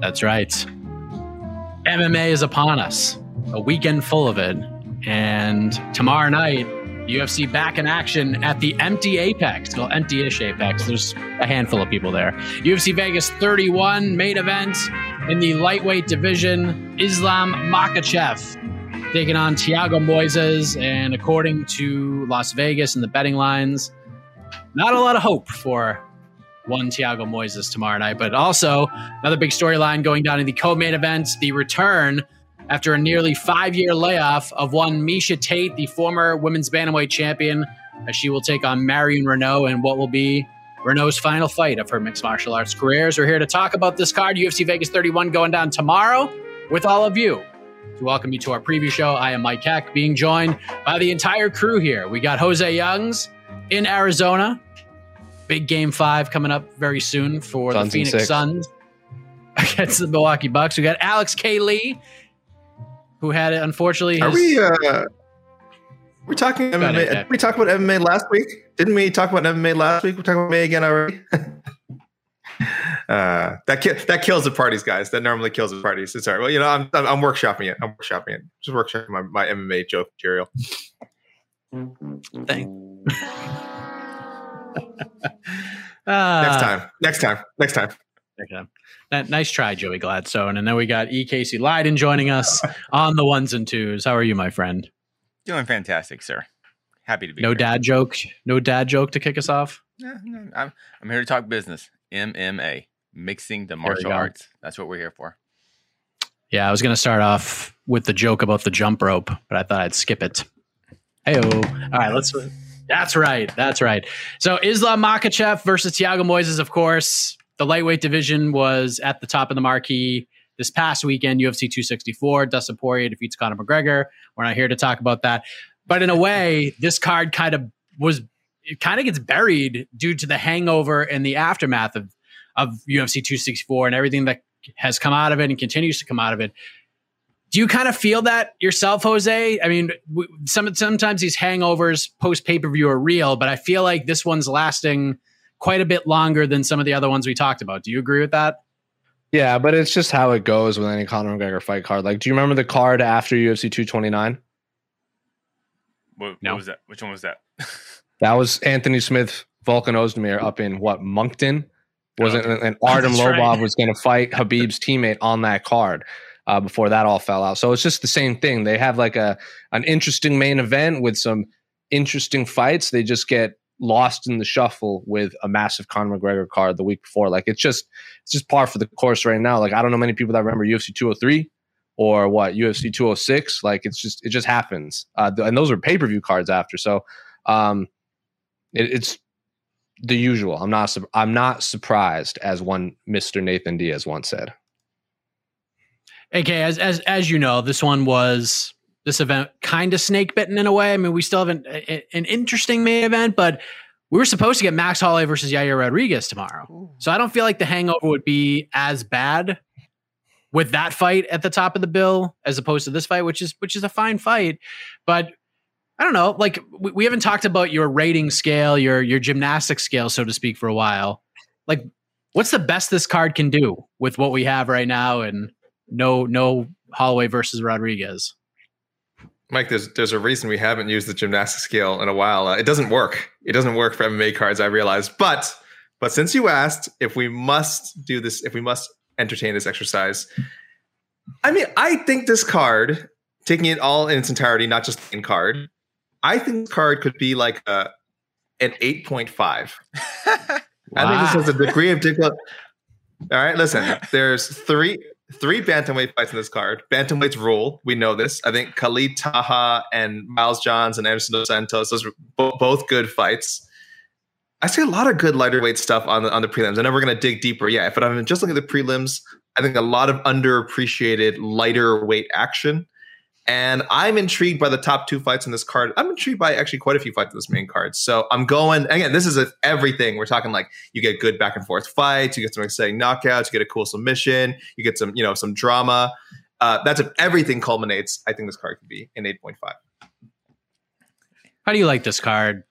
That's right. MMA is upon us. A weekend full of it. And tomorrow night, UFC back in action at the empty Apex. Well, empty-ish Apex. There's a handful of people there. UFC Vegas 31 main event in the lightweight division. Islam Makhachev taking on Thiago Moises, and according to Las Vegas and the betting lines, not a lot of hope for one Thiago Moises tomorrow night. But also another big storyline going down in the co-main event: the return after a nearly five-year layoff of one Miesha Tate, the former women's bantamweight champion, as she will take on Marion Reneau in what will be Reneau's final fight of her mixed martial arts careers. We're here to talk about this card, UFC Vegas 31, going down tomorrow with all of you. To welcome you to our preview show, I am Mike Heck, being joined by the entire crew here. We got Jose Youngs in Arizona. Big game five coming up very soon for Suns the Phoenix. Suns against the Milwaukee Bucks. We got Alex K. Lee, who had it unfortunately. Are we? Uh, we're talking Go ahead, MMA. We talk about MMA last week? Didn't we talk about MMA last week? We're talking about MMA again already. uh, that ki- that kills the parties, guys. That normally kills the parties. It's all right. Well, you know, I'm I'm, I'm workshopping it. I'm workshopping it. Just workshopping my, my MMA joke material. Thank- Ah. Ah. Next time. Next time. Next time. Okay. N- Nice try, Joey Gladstone. And then we got E. Casey Leydon joining us on the ones and twos. How are you, my friend? Doing fantastic, sir. Happy to be here. No here. dad joke. No dad joke to kick us off. Yeah, no, I'm, I'm here to talk business. MMA, mixing the martial arts. That's what we're here for. Yeah, I was going to start off with the joke about the jump rope, but I thought I'd skip it. Hey, all right, let's. That's right. That's right. So Islam Makhachev versus Thiago Moises, of course. The lightweight division was at the top of the marquee this past weekend. UFC 264. Dustin Poirier defeats Conor McGregor. We're not here to talk about that, but in a way, this card kind of was. It kind of gets buried due to the hangover and the aftermath of of UFC 264 and everything that has come out of it and continues to come out of it. Do you kind of feel that yourself, Jose? I mean, w- some sometimes these hangovers post pay per view are real, but I feel like this one's lasting quite a bit longer than some of the other ones we talked about. Do you agree with that? Yeah, but it's just how it goes with any Conor McGregor fight card. Like, do you remember the card after UFC 229? What, No. what was that? Which one was that? That was Anthony Smith, Volkan Oezdemir up in what Moncton? Wasn't Okay. and Artem That's right. Lobov was going to fight Khabib's teammate on that card uh, before that all fell out. So it's just the same thing. They have like a an interesting main event with some interesting fights. They just get lost in the shuffle with a massive Conor McGregor card the week before. Like it's just it's just par for the course right now. Like I don't know many people that remember UFC 203 or what UFC 206. Like it's just it just happens, uh, and those are pay per view cards after. So um, it, it's the usual. I'm not I'm not surprised, as one Mister Nathan Diaz once said. Okay, as as as you know, this one was this event kind of snake bitten in a way. I mean, we still have an, an interesting main event, but we were supposed to get Max Holloway versus Yair Rodriguez tomorrow. Ooh. So I don't feel like the hangover would be as bad with that fight at the top of the bill as opposed to this fight, which is which is a fine fight. But I don't know, like we, we haven't talked about your rating scale, your your gymnastic scale, so to speak, for a while. Like, what's the best this card can do with what we have right now and no no Holloway versus Rodriguez? Mike, there's there's a reason we haven't used the gymnastic scale in a while. Uh, it doesn't work. It doesn't work for MMA cards. I realize, but but since you asked if we must do this, if we must entertain this exercise, I mean, I think this card, taking it all in its entirety, not just in card, I think this card could be like a an eight point five. wow. I think this has a degree of dignity. All right, listen. There's three three bantamweight fights in this card. Bantamweights rule. We know this. I think Khalid Taha and Miles Johns and Anderson Dos Santos, those were bo- both good fights. I see a lot of good lighter weight stuff on the on the prelims. I know we're going to dig deeper, yeah. But I'm just looking at the prelims. I think a lot of underappreciated lighter weight action. And I'm intrigued by the top two fights in this card. I'm intrigued by actually quite a few fights in this main card. So I'm going again. This is everything. We're talking like you get good back and forth fights, you get some exciting knockouts, you get a cool submission, you get some you know some drama. Uh, that's if everything culminates. I think this card could be an 8.5. How do you like this card,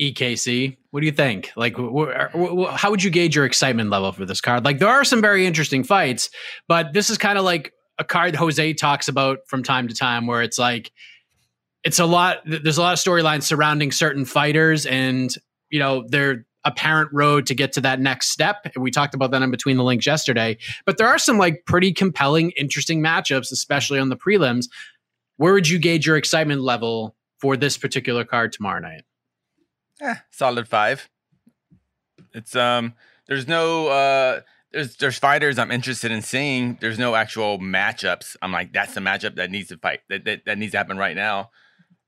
EKC? What do you think? Like, wh- wh- how would you gauge your excitement level for this card? Like, there are some very interesting fights, but this is kind of like a card Jose talks about from time to time where it's like it's a lot there's a lot of storylines surrounding certain fighters and you know their apparent road to get to that next step. And we talked about that in between the links yesterday. But there are some like pretty compelling interesting matchups especially on the prelims. Where would you gauge your excitement level for this particular card tomorrow night? Yeah solid five. It's um there's no uh there's there's fighters I'm interested in seeing. There's no actual matchups. I'm like, that's the matchup that needs to fight that that, that needs to happen right now.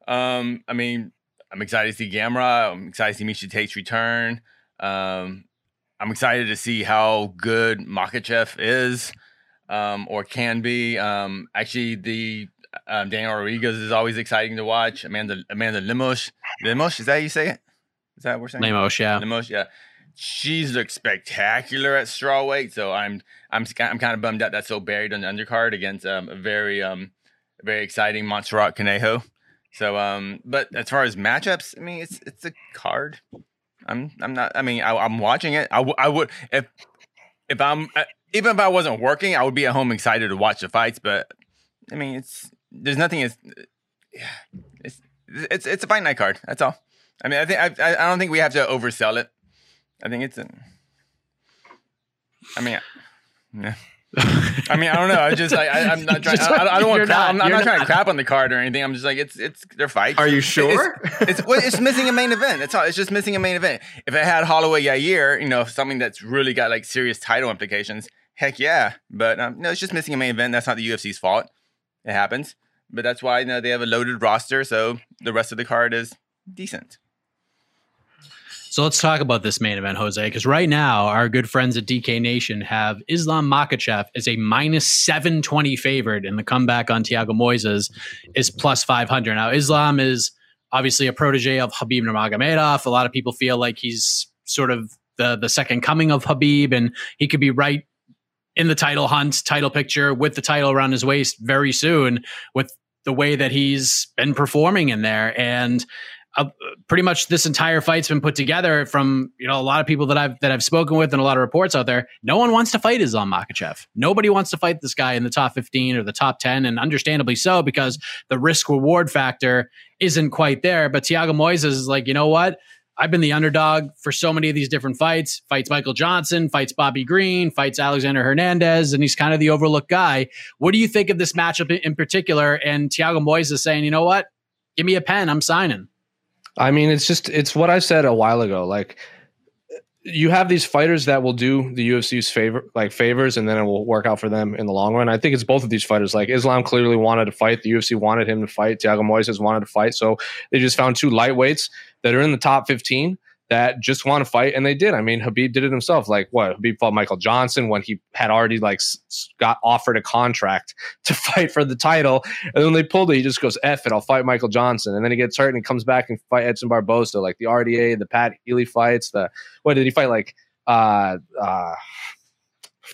Um, I mean, I'm excited to see Gamrot. I'm excited to see Miesha Tate's return. Um, I'm excited to see how good Makhachev is um, or can be. Um, actually, the um, Daniel Rodriguez is always exciting to watch. Amanda Amanda Lemos. Lemos, is that how you say it? Is that what we're saying? Lemos, yeah. Lemos, yeah she's looked spectacular at strawweight. So I'm I'm I'm kind of bummed out that's so buried on the undercard against um, a very um very exciting Montserrat Conejo. So um, but as far as matchups, I mean it's it's a card. I'm I'm not. I mean I, am watching it. I, w- I would if if I'm uh, even if I wasn't working, I would be at home excited to watch the fights. But I mean it's there's nothing yeah it's it's it's a fight night card. That's all. I mean I think I I don't think we have to oversell it. I think it's. A, I mean, yeah. I mean, I don't know. I just, I, I, am not trying. I, I, don't want. Crap, not, I'm, I'm not, not, trying to crap on the card or anything. I'm just like, it's, it's their fights. Are you sure? It's, it's, well, it's missing a main event. That's all. It's just missing a main event. If it had Holloway Yair, you know, something that's really got like serious title implications, heck yeah. But um, no, it's just missing a main event. That's not the UFC's fault. It happens. But that's why you know they have a loaded roster, so the rest of the card is decent. So let's talk about this main event, Jose, because right now our good friends at DK Nation have Islam Makhachev as a minus 720 favorite, and the comeback on Thiago Moises is plus 500. Now, Islam is obviously a protege of Khabib Nurmagomedov. A lot of people feel like he's sort of the, the second coming of Khabib, and he could be right in the title hunt, title picture with the title around his waist very soon with the way that he's been performing in there. And uh, pretty much this entire fight's been put together from you know a lot of people that I've that I've spoken with and a lot of reports out there. No one wants to fight Islam Makhachev. Nobody wants to fight this guy in the top 15 or the top 10, and understandably so because the risk reward factor isn't quite there. But Thiago Moises is like, you know what? I've been the underdog for so many of these different fights. Fights Michael Johnson, fights Bobby Green, fights Alexander Hernandez, and he's kind of the overlooked guy. What do you think of this matchup in particular? And Thiago Moises saying, you know what? Give me a pen. I'm signing. I mean, it's just it's what I said a while ago. Like you have these fighters that will do the UFC's favor like favors and then it will work out for them in the long run. I think it's both of these fighters. Like Islam clearly wanted to fight. The UFC wanted him to fight. Thiago Moises wanted to fight. So they just found two lightweights that are in the top 15 that just want to fight, and they did. I mean, Khabib did it himself. Like what? Khabib fought Michael Johnson when he had already like got offered a contract to fight for the title, and then they pulled it. He just goes, "F it, I'll fight Michael Johnson," and then he gets hurt and he comes back and fight Edson Barboza, like the RDA, the Pat Healy fights. The what did he fight like? Uh, uh,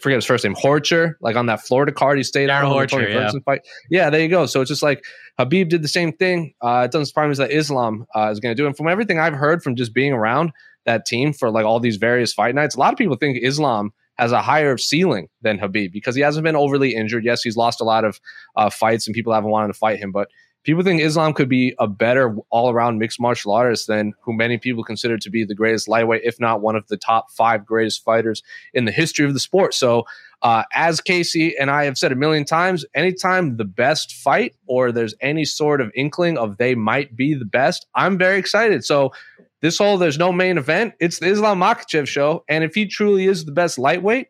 forget his first name, Horcher, like on that Florida card he stayed Darrell on. Horcher, yeah. Fight. Yeah, there you go. So it's just like Khabib did the same thing. Uh, it doesn't surprise me that Islam uh, is going to do. And from everything I've heard from just being around that team for like all these various fight nights, a lot of people think Islam has a higher ceiling than Khabib because he hasn't been overly injured. Yes, he's lost a lot of uh, fights and people haven't wanted to fight him, but people think Islam could be a better all around mixed martial artist than who many people consider to be the greatest lightweight, if not one of the top five greatest fighters in the history of the sport. So, uh, as Casey and I have said a million times, anytime the best fight or there's any sort of inkling of they might be the best, I'm very excited. So, this whole there's no main event, it's the Islam Makhachev show. And if he truly is the best lightweight,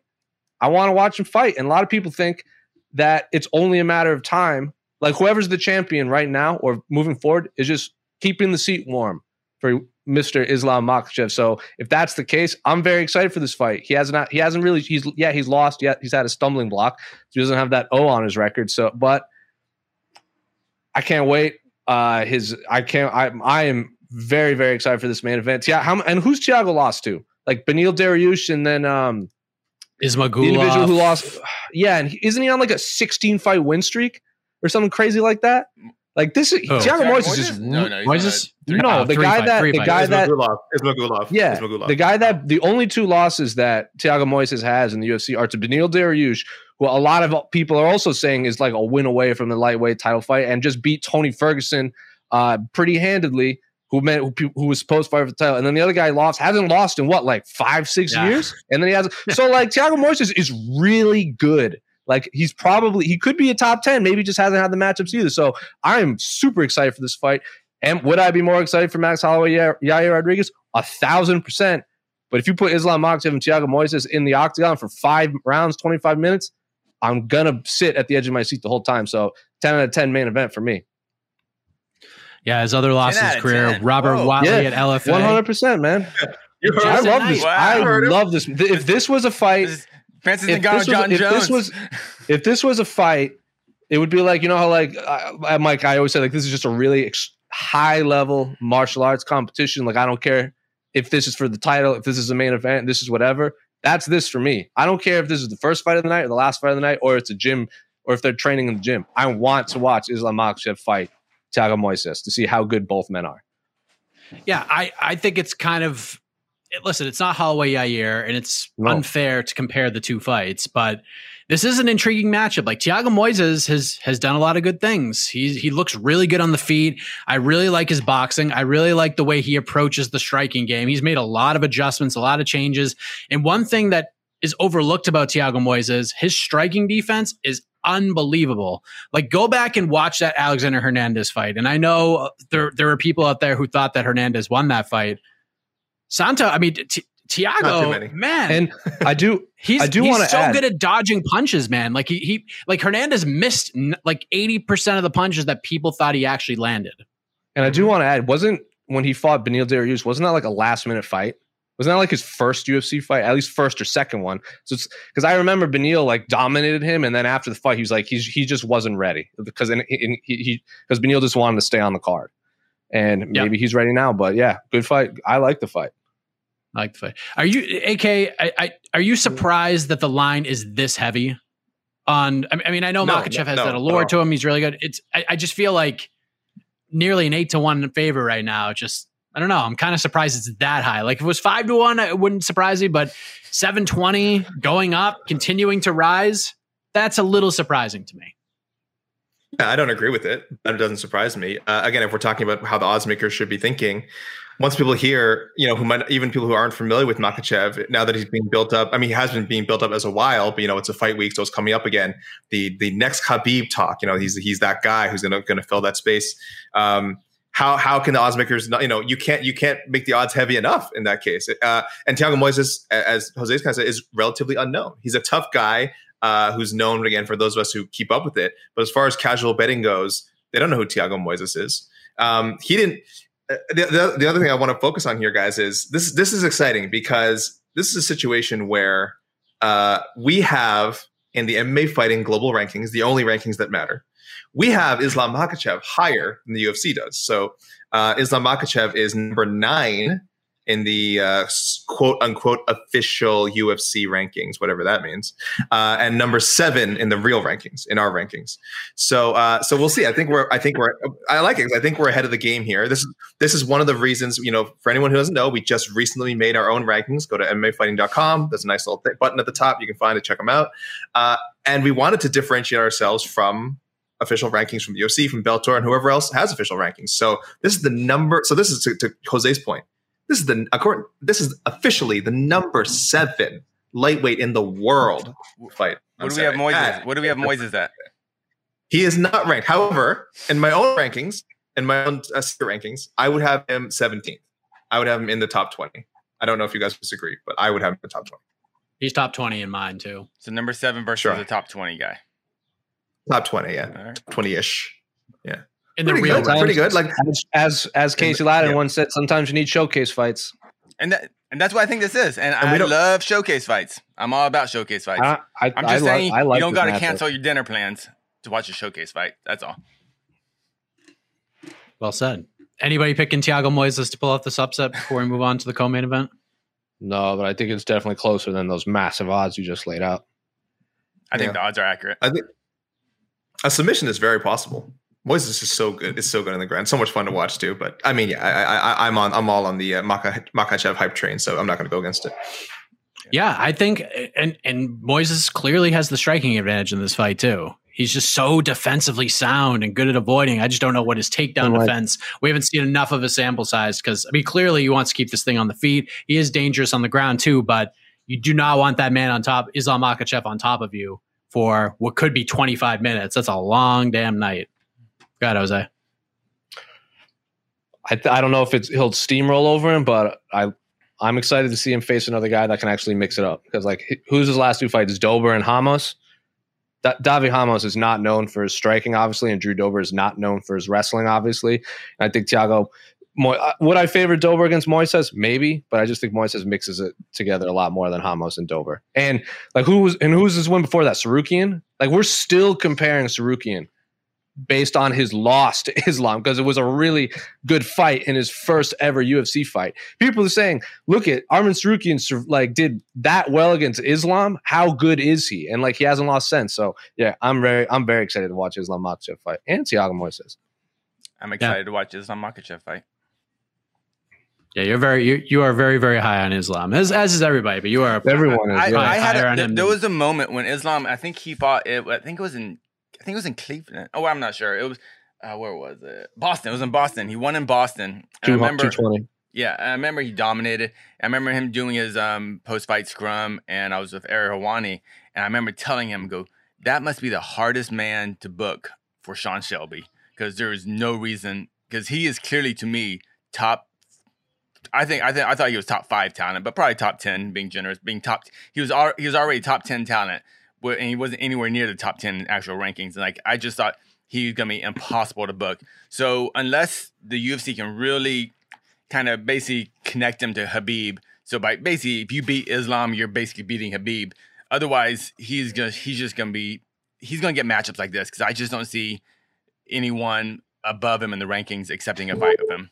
I want to watch him fight. And a lot of people think that it's only a matter of time like whoever's the champion right now or moving forward is just keeping the seat warm for Mr. Islam Makhachev. So if that's the case, I'm very excited for this fight. He hasn't he hasn't really he's yeah, he's lost yet. He's had a stumbling block. So he doesn't have that O on his record. So but I can't wait. Uh his I can't I I am very, very excited for this main event. Yeah, how and who's Thiago lost to? Like Beneil Dariush and then um Ismagulov. the individual who lost. Yeah, and isn't he on like a 16 fight win streak? Or something crazy like that. Like this is Oh. Thiago Thiago Moises Moises? is No, no, he's Moises? not. no, the guy fight- that the fight. guy that Ismagulov. Ismagulov. yeah, Ismagulov. the guy that the only two losses that Thiago Moises has in the UFC are to Beneil Dariush, who a lot of people are also saying is like a win away from the lightweight title fight, and just beat Tony Ferguson uh, pretty handedly. Who meant who, who was supposed to fight for the title, and then the other guy lost hasn't lost in what like five six Yeah. years, and then he has so like Thiago Moises is really good. Like he's probably he could be a top ten, maybe just hasn't had the matchups either. So I'm super excited for this fight. And would I be more excited for Max Holloway, Yair Yair Rodriguez? A thousand percent. But if you put Islam Makhachev and Thiago Moises in the octagon for five rounds, 25 minutes, I'm gonna sit at the edge of my seat the whole time. So 10 out of 10 main event for me. Yeah, his other loss in his career, 10. Robert Whoa. Watley Yeah, at LFA. 100%, man. I love Knight. this. Wow. I Heard him? love this. If this was a fight, This is Francis if Ngannou, this, was, John if this was if this was a fight, it would be like you know how like I, I'm like I always say like this is just a really ex- high level martial arts competition. Like I don't care if this is for the title, if this is a main event, this is whatever. That's this for me. I don't care if this is the first fight of the night or the last fight of the night, or it's a gym, or if they're training in the gym. I want to watch Islam Makhachev fight Thiago Moises to see how good both men are. Yeah, I, I think it's kind of listen, it's not Holloway Yair, and it's No. unfair to compare the two fights, but this is an intriguing matchup. Like Thiago Moises has has done a lot of good things. He he looks really good on the feet. I really like his boxing. I really like the way he approaches the striking game. He's made a lot of adjustments, a lot of changes. And one thing that is overlooked about Thiago Moises, his striking defense is unbelievable. Like go back and watch that Alexander Hernandez fight. And I know there there are people out there who thought that Hernandez won that fight. Santa, I mean T- Thiago, man, And I do he's I do he's wanna so add- good at dodging punches, man. Like he he like Hernandez missed n- like eighty percent of the punches that people thought he actually landed. And I do want to add, wasn't when he fought Beneil Dariush, wasn't that like a last minute fight? Wasn't that like his first UFC fight, at least first or second one? So it's because I remember Beneil like dominated him, and then after the fight, he was like he's he just wasn't ready because in, in, he because Beneil just wanted to stay on the card, and Yeah. maybe he's ready now. But yeah, good fight. I like the fight. I like the fight. Are you AK? I, I, are you mm-hmm. surprised that the line is this heavy? On I mean- I know No, Makhachev has no, that no. allure to him. He's really good. It's I, I just feel like nearly an eight to one in favor right now. Just I don't know. I'm kind of surprised it's that high. Like if it was five to one, it wouldn't surprise me. But seven twenty going up, continuing to rise. That's a little surprising to me. I don't agree with it, but it doesn't surprise me. Uh, again, if we're talking about how the odds makers should be thinking, once people hear, you know, who might even people who aren't familiar with Makhachev, now that he's being built up, I mean, he has been being built up as a while, but you know, it's a fight week, so it's coming up again. The the next Khabib talk, you know, he's he's that guy who's gonna gonna fill that space. Um, how how can the odds makers not, you know you can't you can't make the odds heavy enough in that case uh, and Thiago Moises as Jose's kind of said is relatively unknown he's a tough guy uh, who's known again for those of us who keep up with it. But as far as casual betting goes they don't know who Thiago Moises is. Um, he didn't uh, the, the, the other thing I want to focus on here guys is this this is exciting because this is a situation where uh, we have in the MMA fighting global rankings the only rankings that matter. We have Islam Makhachev higher than the UFC does. So uh, Islam Makhachev is number nine in the uh, quote unquote official UFC rankings, whatever that means, uh, and number seven in the real rankings, in our rankings. So, uh, so we'll see. I think we're, I think we're, I like it. I think we're ahead of the game here. This is, this is one of the reasons, you know, for anyone who doesn't know, we just recently made our own rankings. Go to MMAfighting.com. There's a nice little th- button at the top. You can find it, check them out. Uh, and we wanted to differentiate ourselves from official rankings from the UFC, from Bellator, and whoever else has official rankings. So this is the number. So this is to, to Jose's point. This is the according. This is officially the number seven lightweight in the world fight. What do we have Moises? At, what do we have Moises at? He is not ranked. However, in my own rankings, in my own uh, rankings, I would have him 17th. I would have him in the top 20. I don't know if you guys disagree, but I would have him in the top 20. He's top 20 in mine too. So number seven versus sure. the top 20 guy. Top twenty, yeah, twenty ish, yeah. In the real, good, pretty good. Like as as, as Casey Leydon yeah. once said, sometimes you need showcase fights, and that and that's what I think this is. And, and I love showcase fights. I'm all about showcase fights. I, I, am just I saying I like you don't got to cancel your dinner plans to watch a showcase fight. That's all. Well said. Anybody picking Thiago Moises to pull off this upset before we move on to the co-main event? No, but I think it's definitely closer than those massive odds you just laid out. I think yeah. the odds are accurate. I think a submission is very possible. Moises is so good. It's so good on the ground. So much fun to watch too. But I mean, yeah, I, am on. I'm all on the uh, Makhachev hype train. So I'm not going to go against it. Yeah, I think, and and Moises clearly has the striking advantage in this fight too. He's just so defensively sound and good at avoiding. I just don't know what his takedown right. defense. We haven't seen enough of a sample size because I mean, clearly he wants to keep this thing on the feet. He is dangerous on the ground too, but you do not want that man on top, Islam Makhachev on top of you for what could be 25 minutes. That's a long damn night. Go ahead, Jose. I, th- I don't know if it's he'll steamroll over him, but I I'm excited to see him face another guy that can actually mix it up. Because like who's his last two fights? Dober and Ramos. Da- Davi Ramos is not known for his striking, obviously, and Drew Dober is not known for his wrestling, obviously. And I think Thiago Mo- uh, would I favor Dober against Moises? Maybe, but I just think Moises mixes it together a lot more than Ramos and Dober. And like who was and who was his win before that? Tsarukyan. Like we're still comparing Tsarukyan based on his loss to Islam because it was a really good fight in his first ever UFC fight. People are saying, "Look at Arman Tsarukyan like did that well against Islam. How good is he?" And like he hasn't lost since. So yeah, I'm very I'm very excited to watch Islam Makhachev fight and Thiago Moises. I'm excited yeah. to watch Islam Makhachev fight. Yeah, you're very you, you are very very high on Islam as as is everybody, but you are everyone. Is, I, I had a, there was a moment when Islam. I think he fought it. I think it was in. I think it was in Cleveland. Oh, I'm not sure. It was uh, where was it? Boston. It was in Boston. He won in Boston. I remember. Yeah, I remember he dominated. I remember him doing his um, post fight scrum, and I was with Ariel Helwani, and I remember telling him, "Go, that must be the hardest man to book for Sean Shelby because there is no reason because he is clearly to me top I think I think I thought he was top five talent, but probably top ten. Being generous, being top, he was al- he was already top ten talent, and he wasn't anywhere near the top ten actual rankings. And like I just thought he's gonna be impossible to book. So unless the UFC can really kind of basically connect him to Khabib, so by basically if you beat Islam, you're basically beating Khabib. Otherwise, he's gonna he's just gonna be he's gonna get matchups like this because I just don't see anyone above him in the rankings accepting a fight with him.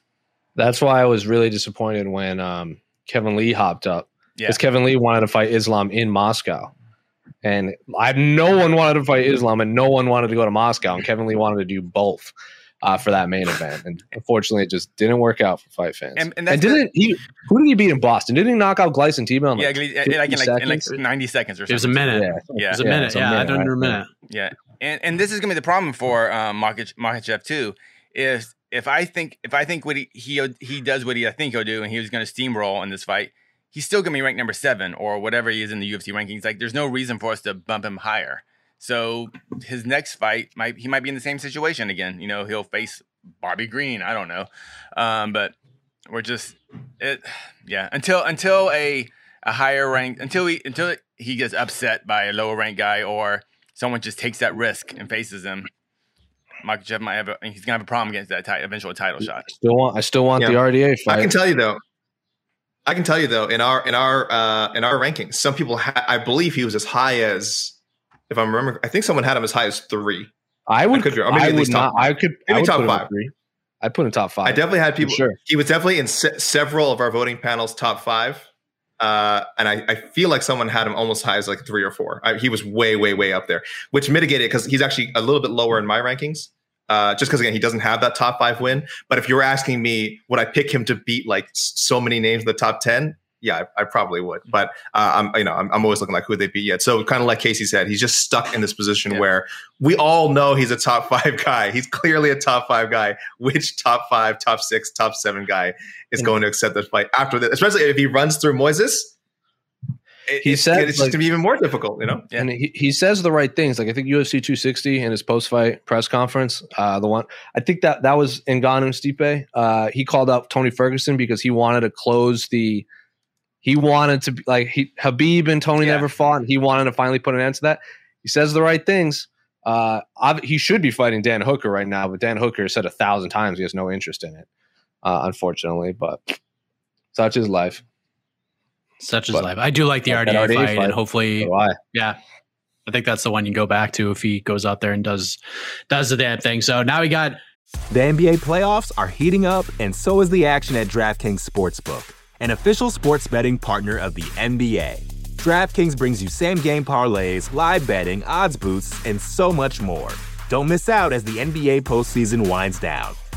That's why I was really disappointed when um, Kevin Lee hopped up. Because yeah. Kevin Lee wanted to fight Islam in Moscow. And I no one wanted to fight Islam and no one wanted to go to Moscow. And Kevin Lee wanted to do both uh, for that main event. And unfortunately, it just didn't work out for fight fans. And, and, and didn't he? Who did he beat in Boston? Didn't he knock out Gleison Tibau? Like yeah, like, in like, in like ninety seconds or something. It was a minute. Yeah, yeah. it was a minute. Yeah, minute, under a minute. Yeah, and and this is gonna be the problem for um, Makhachev too. Is if I think if I think what he he, he does what he I think he'll do, and he was going to steamroll in this fight, he's still going to be ranked number seven or whatever he is in the UFC rankings. Like, there's no reason for us to bump him higher. So his next fight might he might be in the same situation again. You know, he'll face Bobby Green. I don't know, um, but we're just it. Yeah, until until a a higher rank until he until he gets upset by a lower rank guy or someone just takes that risk and faces him. Makhachev might have a, he's gonna have a problem against that t- eventual title shot. Still want I still want Yeah. the RDA fight. I can tell you though. I can tell you though, in our in our uh, in our rankings, some people ha- I believe he was as high as, if I'm remember, I think someone had him as high as three. I would. I could be- or maybe I at would least top. I could. Maybe I would top put him at five. three. I'd put him top five. I definitely had people. sure. He was definitely in se- several of our voting panels top five, uh, and I, I feel like someone had him almost high as like three or four. I, he was way, way, way up there, which mitigated because he's actually a little bit lower in my rankings. Uh, just because again he doesn't have that top five win. But if you're asking me, would I pick him to beat like so many names in the top ten? Yeah, I, I probably would. But uh, I'm you know I'm, I'm always looking like who they beat yet. So kind of like Casey said, he's just stuck in this position Yeah. where we all know he's a top five guy. He's clearly a top five guy. Which top five, top six, top seven guy is And- going to accept this fight after this? Especially if he runs through Moises. It, He it's, said, it's just like- gonna be even more difficult, you know. Yeah. And he, he says the right things. Like I think UFC 260 in his post fight press conference, uh, the one I think that that was Ngannou Stipe. Uh, he called out Tony Ferguson because he wanted to close the. He wanted to be like he Khabib and Tony Yeah. never fought, and he wanted to finally put an end to that. He says the right things. Uh, he should be fighting Dan Hooker right now, but Dan Hooker said a thousand times he has no interest in it. Uh, unfortunately, but such is life. Such is But- life. I do like the Like RDA, RDA fight, fight. and hopefully, So I, yeah, I think that's the one you go back to if he goes out there and does does the damn thing. So now we got The NBA playoffs are heating up, and so is the action at DraftKings Sportsbook, an official sports betting partner of the NBA. DraftKings brings you same game parlays, live betting, odds boosts, and so much more. Don't miss out as the NBA postseason winds down.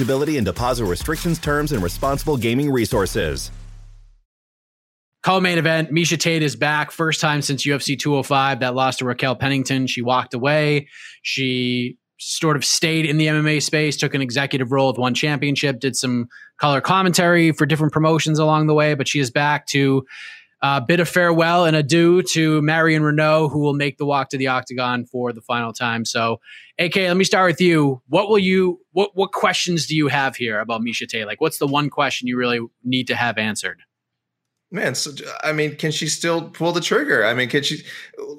and deposit restrictions, terms, and responsible gaming resources. co-main event. Miesha Tate is back, first time since UFC 205 that lost to Raquel Pennington. She walked away. She sort of stayed in the MMA space, took an executive role with one championship, did some color commentary for different promotions along the way, but she is back to uh, bid a farewell and adieu to Marion Reneau, who will make the walk to the octagon for the final time. So, AK, let me start with you. What will you? What what questions do you have here about Miesha Tate? Like, what's the one question you really need to have answered? Man, so, I mean, can she still pull the trigger? I mean, can she?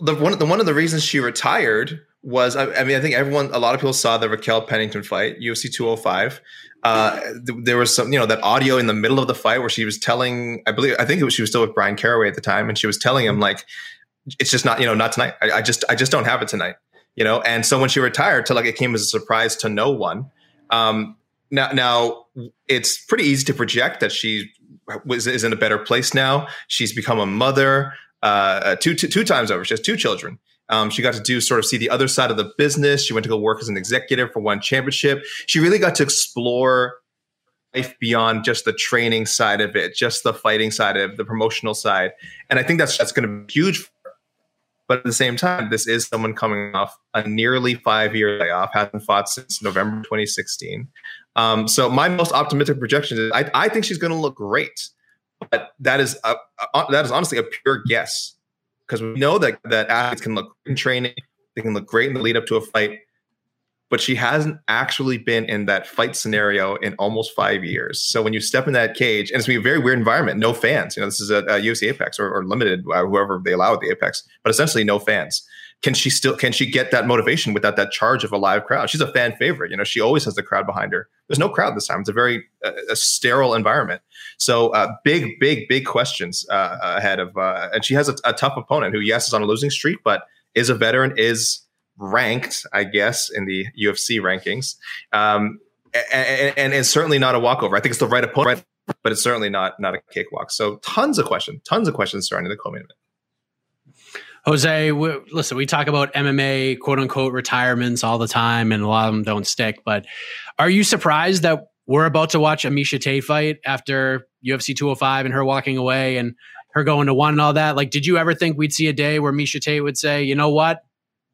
The one, the one of the reasons she retired was, I, I mean, I think everyone, a lot of people saw the Raquel Pennington fight, UFC 205. Uh, th- there was some, you know, that audio in the middle of the fight where she was telling, I believe, I think it was she was still with Brian Caraway at the time, and she was telling him like, it's just not, you know, not tonight. I, I just, I just don't have it tonight, you know. And so when she retired, to like it came as a surprise to no one. Um, now, now it's pretty easy to project that she was is in a better place now. She's become a mother uh, two, two two times over. She has two children. Um, she got to do sort of see the other side of the business. She went to go work as an executive for one championship. She really got to explore life beyond just the training side of it, just the fighting side of it, the promotional side. And I think that's that's going to be huge. But at the same time, this is someone coming off a nearly five year layoff, hasn't fought since November 2016. Um, so my most optimistic projection is I, I think she's going to look great, but that is a, a- that is honestly a pure guess because we know that that athletes can look in training, they can look great in the lead up to a fight, but she hasn't actually been in that fight scenario in almost five years. So when you step in that cage, and it's gonna be a very weird environment, no fans. You know, this is a, a UFC Apex or, or limited, uh, whoever they allow at the Apex, but essentially no fans. Can she still can she get that motivation without that charge of a live crowd? She's a fan favorite. You know, she always has the crowd behind her. There's no crowd this time. It's a very uh, a sterile environment. So uh, big, big, big questions uh, ahead of, uh, and she has a, a tough opponent who, yes, is on a losing streak, but is a veteran, is ranked, I guess, in the UFC rankings, um, and, and, and, certainly not a walkover. I think it's the right opponent, but it's certainly not not a cakewalk. So tons of questions, tons of questions surrounding the co-main event. Jose, we, listen, we talk about MMA quote unquote retirements all the time, and a lot of them don't stick. But are you surprised that we're about to watch a Miesha Tate fight after UFC 205 and her walking away and her going to one and all that? Like, did you ever think we'd see a day where Miesha Tate would say, you know what,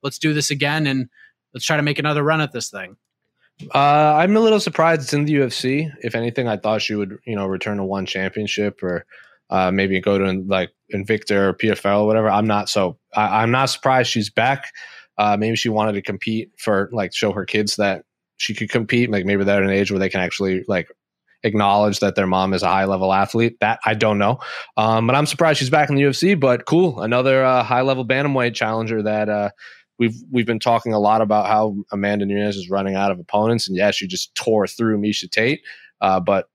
let's do this again and let's try to make another run at this thing. Uh, I'm a little surprised it's in the UFC. If anything, I thought she would, you know, return to one championship or uh, maybe go to like Invicta or PFL or whatever. I'm not so. I, am not surprised she's back. Uh, maybe she wanted to compete for like show her kids that she could compete. Like maybe they're at an age where they can actually like acknowledge that their mom is a high level athlete. That I don't know, um, but I'm surprised she's back in the UFC. But cool, another uh, high level bantamweight challenger that uh, we've we've been talking a lot about how Amanda Nunes is running out of opponents, and yeah, she just tore through Miesha Tate. Uh, but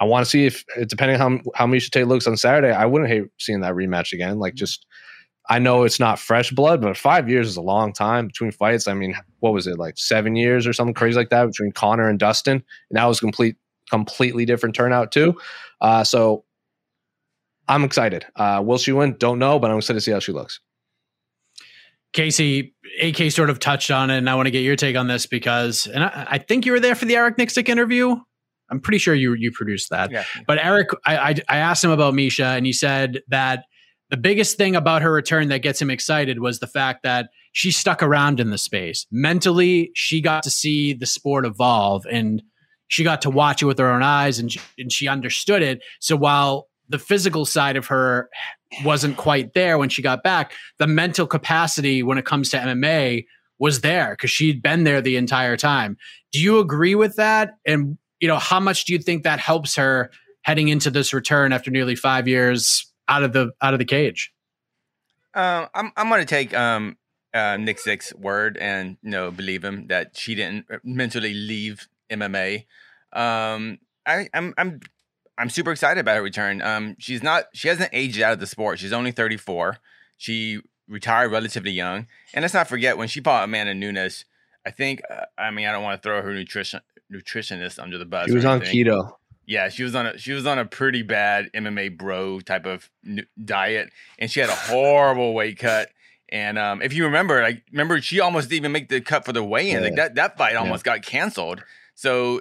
I want to see if, depending on how how Miesha Tate looks on Saturday, I wouldn't hate seeing that rematch again. Like just. I know it's not fresh blood, but five years is a long time between fights. I mean, what was it like seven years or something crazy like that between Conor and Dustin? And that was complete, completely different turnout too. Uh, so I'm excited. Uh, will she win? Don't know, but I'm excited to see how she looks. Casey, AK sort of touched on it, and I want to get your take on this because, and I, I think you were there for the Eric Nicksick interview. I'm pretty sure you you produced that. Yeah. But Eric, I, I, I asked him about Miesha, and he said that the biggest thing about her return that gets him excited was the fact that she stuck around in the space. Mentally, she got to see the sport evolve, and she got to watch it with her own eyes, and she, and she understood it. So while the physical side of her wasn't quite there when she got back. The mental capacity when it comes to MMA was there because she'd been there the entire time. Do you agree with that? And you know, how much do you think that helps her heading into this return after nearly five years out of the out of the cage? Uh, I'm I'm to take um, uh, Nicksick's word and you know believe him that she didn't mentally leave MMA. Um, I, I'm I'm I'm super excited about her return. Um, she's not she hasn't aged out of the sport. She's only 34. She retired relatively young, and let's not forget when she fought Amanda Nunes. I think uh, I mean I don't want to throw her nutrition nutritionist under the bus. She was on keto. Yeah, she was on a she was on a pretty bad MMA bro type of diet, and she had a horrible weight cut. And um, if you remember, like remember she almost didn't even make the cut for the weigh-in. Yeah. Like that that fight almost yeah. got canceled. So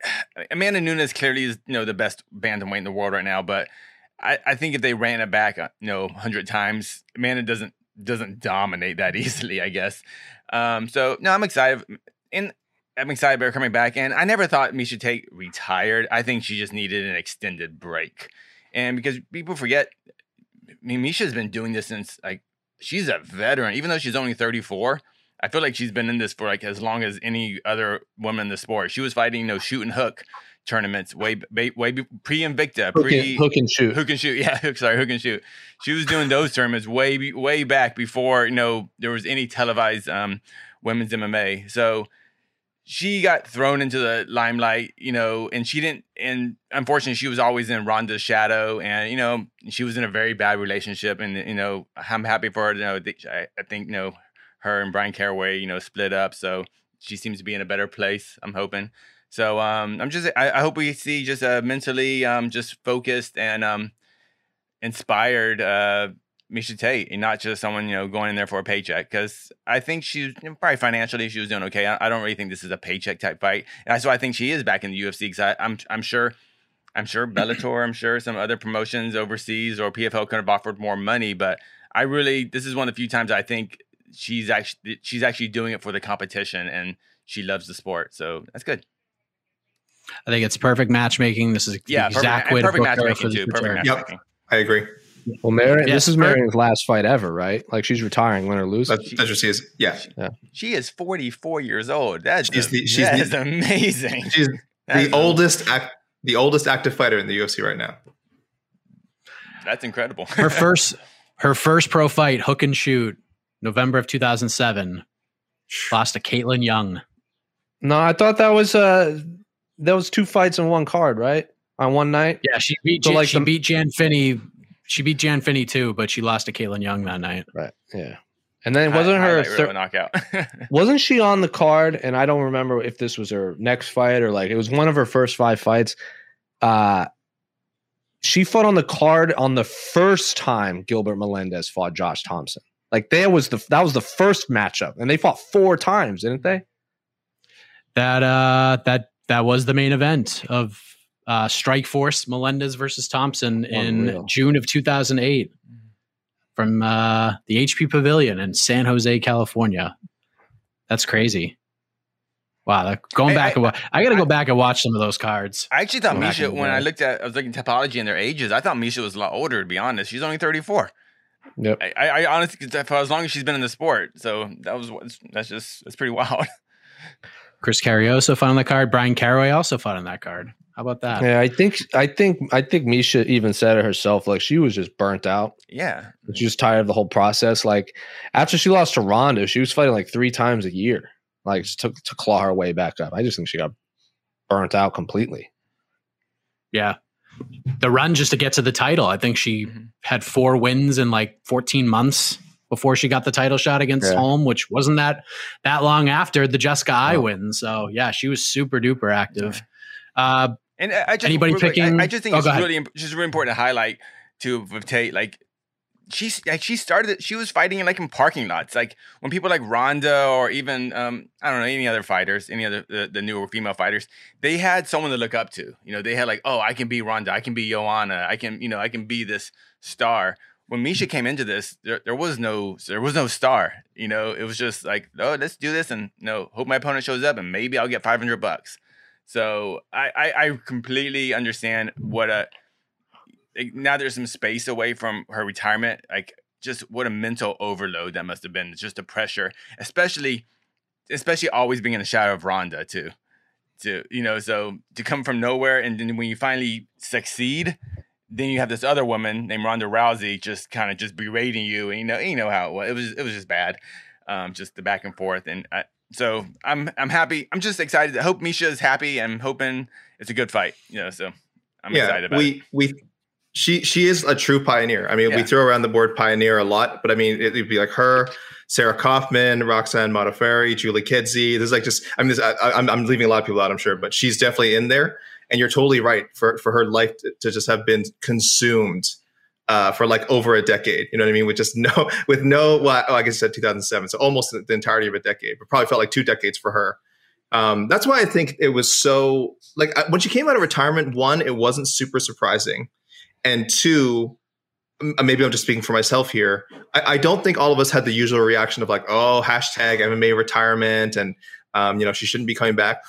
Amanda Nunes clearly is you know the best bantamweight in the world right now, but I, I think if they ran it back uh, you know hundred times, Amanda doesn't doesn't dominate that easily. I guess. Um, so no, I'm excited. And I'm excited about her coming back. And I never thought Miesha Tate retired. I think she just needed an extended break. And because people forget, I mean, Miesha's been doing this since like she's a veteran, even though she's only 34. I feel like she's been in this for like as long as any other woman in the sport. She was fighting, you know, shoot and hook tournaments way way, way pre Invicta, pre hook and shoot, hook and shoot. Yeah, hook, sorry, hook and shoot. She was doing those tournaments way way back before you know there was any televised um, women's MMA. So she got thrown into the limelight, you know, and she didn't. And unfortunately, she was always in Ronda's shadow, and you know, she was in a very bad relationship. And you know, I'm happy for her. You know, I, I think you know her and Brian Caraway, you know, split up. So she seems to be in a better place. I'm hoping. So um, I'm just I, I, hope we see just a mentally um, just focused and um, inspired uh, Miesha Tate and not just someone you know going in there for a paycheck. Because I think she's probably financially she was doing okay. I, I, don't really think this is a paycheck type fight. And that's why I think she is back in the UFC. Because I'm I'm sure. I'm sure Bellator, I'm sure some other promotions overseas or PFL could have offered more money, but I really this is one of the few times I think she's actually she's actually doing it for the competition and she loves the sport. So that's good. I think it's perfect matchmaking. This is yeah, exact perfect, way perfect matchmaking too. Perfect matchmaking. Yep, I agree. Well, Marion, Yes, this is her- Marion's last fight ever, right? Like she's retiring, win or lose. That's, that's what she is. Yeah, She is 44 years old. That's She's the- she's that the- is amazing. she's That's the oldest act, the oldest active fighter in the UFC right now. That's incredible. her first her first pro fight, hook and shoot, November of 2007, lost to Kaitlin Young. no, I thought that was uh that was two fights in one card, right? On one night. Yeah, she beat So, Jan, like she the- beat Jan Finney. She beat Jan Finney too, but she lost to Kaitlin Young that night. Right. Yeah. And then wasn't her Highlight reel thir- knockout? wasn't she on the card? And I don't remember if this was her next fight or like it was one of her first five fights. Uh she fought on the card on the first time Gilbert Melendez fought Josh Thompson. Like there was the that was the first matchup, and they fought four times, didn't they? That uh that that was the main event of uh Strikeforce Melendez versus Thompson in June of 2008 from uh the HP Pavilion in San Jose, California. That's crazy. Wow, going I- back I- and I got to go back and watch some of those cards. I actually thought Go Miesha, when I looked at, I was looking at Tapology and their ages, I thought Miesha was a lot older, to be honest. She's only 34. Yep. I, I, I honestly, for as long as she's been in the sport. So that was, what- that's just, that's pretty wild. Chris Cariaso fought on the card. Bryan Caraway also fought on that card. How about that? Yeah, I think I think I think Miesha even said it herself. Like she was just burnt out. Yeah. She was tired of the whole process. Like after she lost to Ronda, she was fighting like three times a year, like just to, to claw her way back up. I just think she got burnt out completely. Yeah. The run just to get to the title. I think she Mhm. had four wins in like 14 months before she got the title shot against Yeah. Holm, which wasn't that that long after the Jessica Eye win. So yeah, she was super duper active. Uh, And I I just Anybody real quick, picking- I, I just think Oh, it's really imp- just really important to highlight to with Tate. Like she's like she started. She was fighting in like in parking lots. Like when people like Ronda or even um I don't know any other fighters, any other the, the newer female fighters, they had someone to look up to. You know, they had like, oh, I can be Ronda, I can be Joanna, I can you know I can be this star. When Miesha came into this, there, there was no there was no star. You know, it was just like, oh, let's do this, and no, hope my opponent shows up, and maybe I'll get five hundred bucks. So I, I I completely understand what a now there's some space away from her retirement. Like just what a mental overload that must have been. Just the pressure, especially especially always being in the shadow of Ronda too. To you know, so to come from nowhere and then when you finally succeed, then you have this other woman named Ronda Rousey just kind of just berating you, and you know you know how it was. It was it was just bad, um, just the back and forth. And I, so I'm I'm happy. I'm just excited. I hope Miesha is happy. I'm hoping it's a good fight. You know, so I'm excited about we it. We we she she is a true pioneer. I mean, we throw around the word pioneer a lot, but I mean, it, would be like her, Sarah Kaufman, Roxanne Modafferi, Julie Kedzie. There's like just I mean, I, I'm I'm leaving a lot of people out, I'm sure, but she's definitely in there. And you're totally right for for her life to, to just have been consumed. Uh, for like over a decade, you know what I mean? With just no, with no, well, oh, I guess I said 2007, so almost the entirety of a decade, but probably felt like two decades for her. Um, that's why I think it was so like when she came out of retirement. One, it wasn't super surprising, and two, maybe I'm just speaking for myself here. I, I don't think all of us had the usual reaction of like, oh, hashtag MMA retirement, and um, you know she shouldn't be coming back.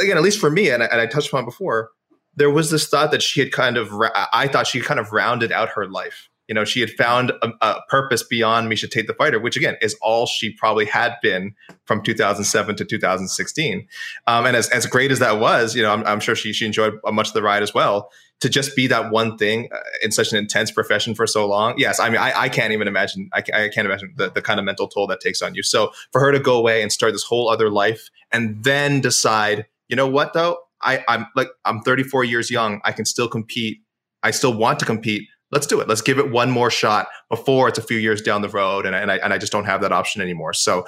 Again, at least for me, and I, and I touched upon before, there was this thought that she had kind of, I thought she kind of rounded out her life. You know, she had found a, a purpose beyond Miesha Tate the fighter, which again is all she probably had been from 2007 to 2016. Um, and as, as great as that was, you know, I'm, I'm sure she, she enjoyed much of the ride as well. To just be that one thing uh, in such an intense profession for so long. Yes, I mean, I, I can't even imagine. I, I can't imagine the, the kind of mental toll that takes on you. So for her to go away and start this whole other life and then decide, you know what though, I, I'm like I'm 34 years young. I can still compete. I still want to compete. Let's do it. Let's give it one more shot before it's a few years down the road, and, I- and I and I just don't have that option anymore. So,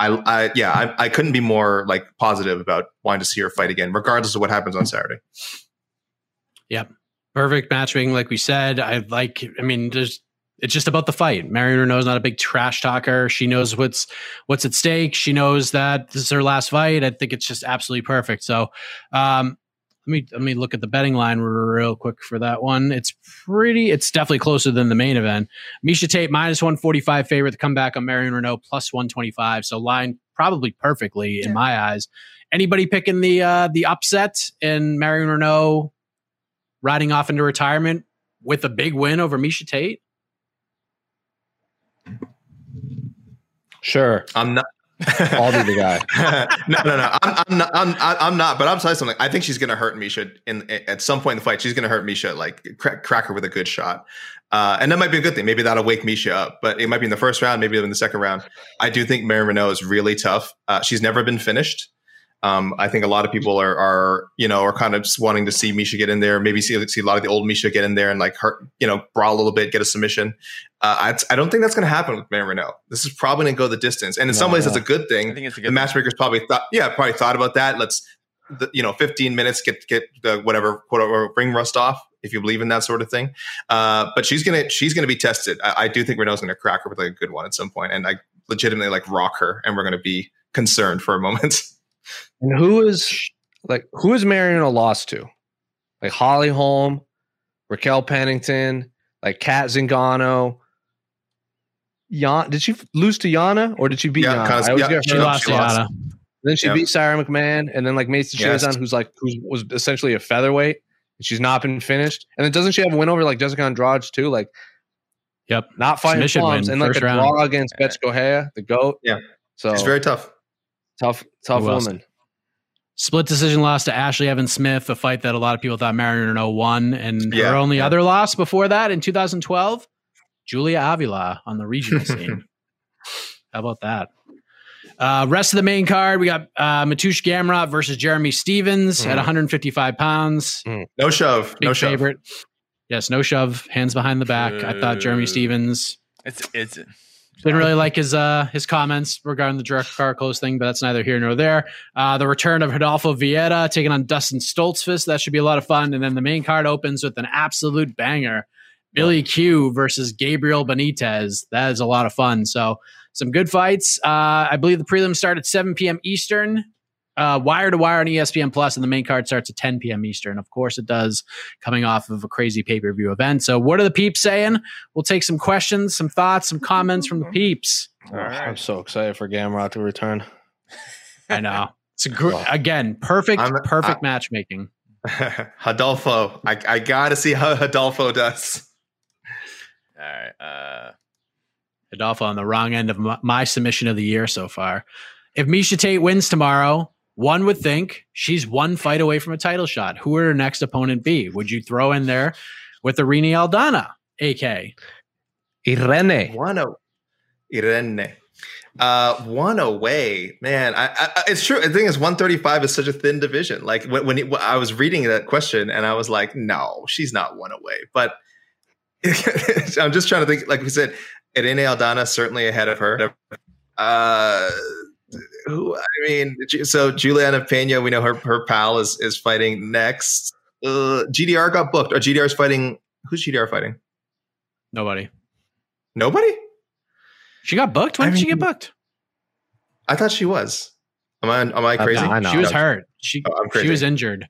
I, I yeah, I, I couldn't be more like positive about wanting to see her fight again, regardless of what happens on Saturday. Yep. Perfect matchmaking, like we said. I like. I mean, there's. It's just about the fight. Marion Reneau's not a big trash talker. She knows what's what's at stake. She knows that this is her last fight. I think it's just absolutely perfect. So, um, let me let me look at the betting line real quick for that one. It's pretty. It's definitely closer than the main event. Miesha Tate minus one forty five favorite to come back on Marion Reneau plus one twenty five. So line probably perfectly in my eyes. Anybody picking the uh, the upset and Marion Reneau riding off into retirement with a big win over Miesha Tate? Sure. I'm not. I'll be the guy. no, no, no. I'm, I'm not. I'm, I'm not. But I'm tell you something. I think she's going to hurt Miesha in at some point in the fight. She's going to hurt Miesha, like crack, crack her with a good shot, uh, and that might be a good thing. Maybe that'll wake Miesha up. But it might be in the first round, maybe in the second round. I do think Mary Reneau is really tough. Uh, she's never been finished. Um, I think a lot of people are, are, you know, are kind of just wanting to see Miesha get in there. Maybe see, see a lot of the old Miesha get in there and like hurt, you know, brawl a little bit, get a submission. Uh, I, I don't think that's going to happen with Marion Reneau. This is probably going to go the distance, and in No, some ways, no. that's a good thing. I think it's a the good. matchmakers probably thought, yeah, probably thought about that. Let's, the, you know, 15 minutes get get the whatever whatever bring rust off if you believe in that sort of thing. Uh, but she's gonna she's gonna be tested. I, I do think Reneau's gonna crack her with like a good one at some point, and I legitimately like rock her, and we're gonna be concerned for a moment. And who is like who is Marion lost to? Like Holly Holm, Raquel Pennington, like Cat Zingano. Yana, did she lose to Yana or did she beat Yeah, Yana? kinda- I always yeah, get She lost she to lost. Yana. Then she Yeah. beat Sara McMann, and then like Macy Yes. Chiasson, who's like who was essentially a featherweight. and She's not been finished, and then doesn't she have a win over like Jessica Andrade too? Like, Yep. not fighting Submission palms, win, and like first a round. draw against Bethe Correia, the goat. Yeah. so She's very tough. Tough, tough Who else? woman. Split decision loss to Ashlee Evans-Smith, a fight that a lot of people thought Marion Reneau won. And Yeah, her only yeah. other loss before that in 2012, Julia Avila on the regional scene. How about that? Uh, rest of the main card, we got uh, Mateusz Gamrot versus Jeremy Stephens at Mm. 155 pounds. No shove. Big no shove. favorite. Yes, no shove, hands behind the back. I thought Jeremy Stephens It's it's didn't really like his uh his comments regarding the Drakkar Klose thing, but that's neither here nor there. Uh, the return of Rodolfo Vieira taking on Dustin Stoltzfus. That should be a lot of fun. And then the main card opens with an absolute banger. Billy Q versus Gabriel Benitez. That is a lot of fun. So some good fights. Uh, I believe the prelims start at 7 p.m. Eastern. Uh, wire to wire on ESPN Plus, and the main card starts at 10 p.m. Eastern. Of course, it does, coming off of a crazy pay per view event. So, what are the peeps saying? We'll take some questions, some thoughts, some comments from the peeps. Oh, I'm so excited for Gamrot to return. I know. It's a gr- again perfect, I'm- perfect I- matchmaking. Adolfo. I, I gotta see how Adolfo does. all right. Uh, Adolfo on the wrong end of my, my submission of the year so far. If Miesha Tate wins tomorrow, one would think she's one fight away from a title shot. Who would her next opponent be? Would you throw in there with Irene Aldana, AK? Irene. One o- Irene. Uh, one away, man. I, I, it's true. The thing is, one thirty five is such a thin division. Like when, when, it, when I was reading that question, and I was like, no, she's not one away. But I'm just trying to think. Like we said, Irene Aldana certainly ahead of her. Uh, who? I mean, so Julianna Peña, we know her her pal is is fighting next. Uh, GDR got booked. Or GDR is fighting. Who's GDR fighting? Nobody. Nobody. She got booked. When I did she get booked? I thought she was. Am I am I Uh, crazy? no, I know. She was hurt. She Oh, she was injured.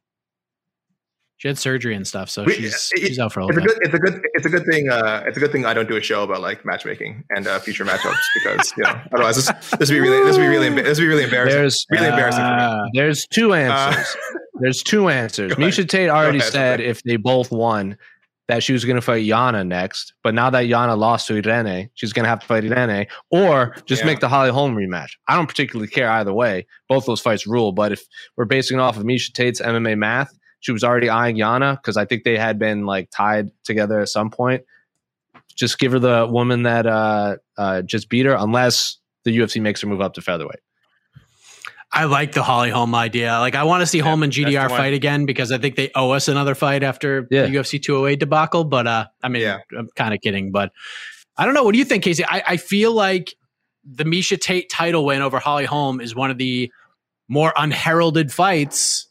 She had surgery and stuff, so We- she's it- she's out for a little It's a bit. good. It's a good. It's a good thing. Uh, it's a good thing I don't do a show about like matchmaking and uh, future matchups because you know otherwise this this would be really this would be really this would be really embarrassing. There's really embarrassing for me. Ah, there's two answers. there's two answers. Miesha Tate already ahead, said if they both won that she was going to fight Yana next, but now that Yana lost to Irene, she's going to have to fight Irene or just Yeah. make the Holly Holm rematch. I don't particularly care either way. Both those fights rule, but if we're basing it off of Miesha Tate's MMA math, she was already eyeing Yana because I think they had been like tied together at some point. Just give her the woman that uh, uh, just beat her, unless the UFC makes her move up to featherweight. I like the Holly Holm idea. Like, I want to see Holm and GDR fight again because I think they owe us another fight after Yeah. the UFC 208 debacle. But uh, I mean, Yeah. I'm kind of kidding. But I don't know. What do you think, Casey? I, I feel like the Miesha Tate title win over Holly Holm is one of the more unheralded fights,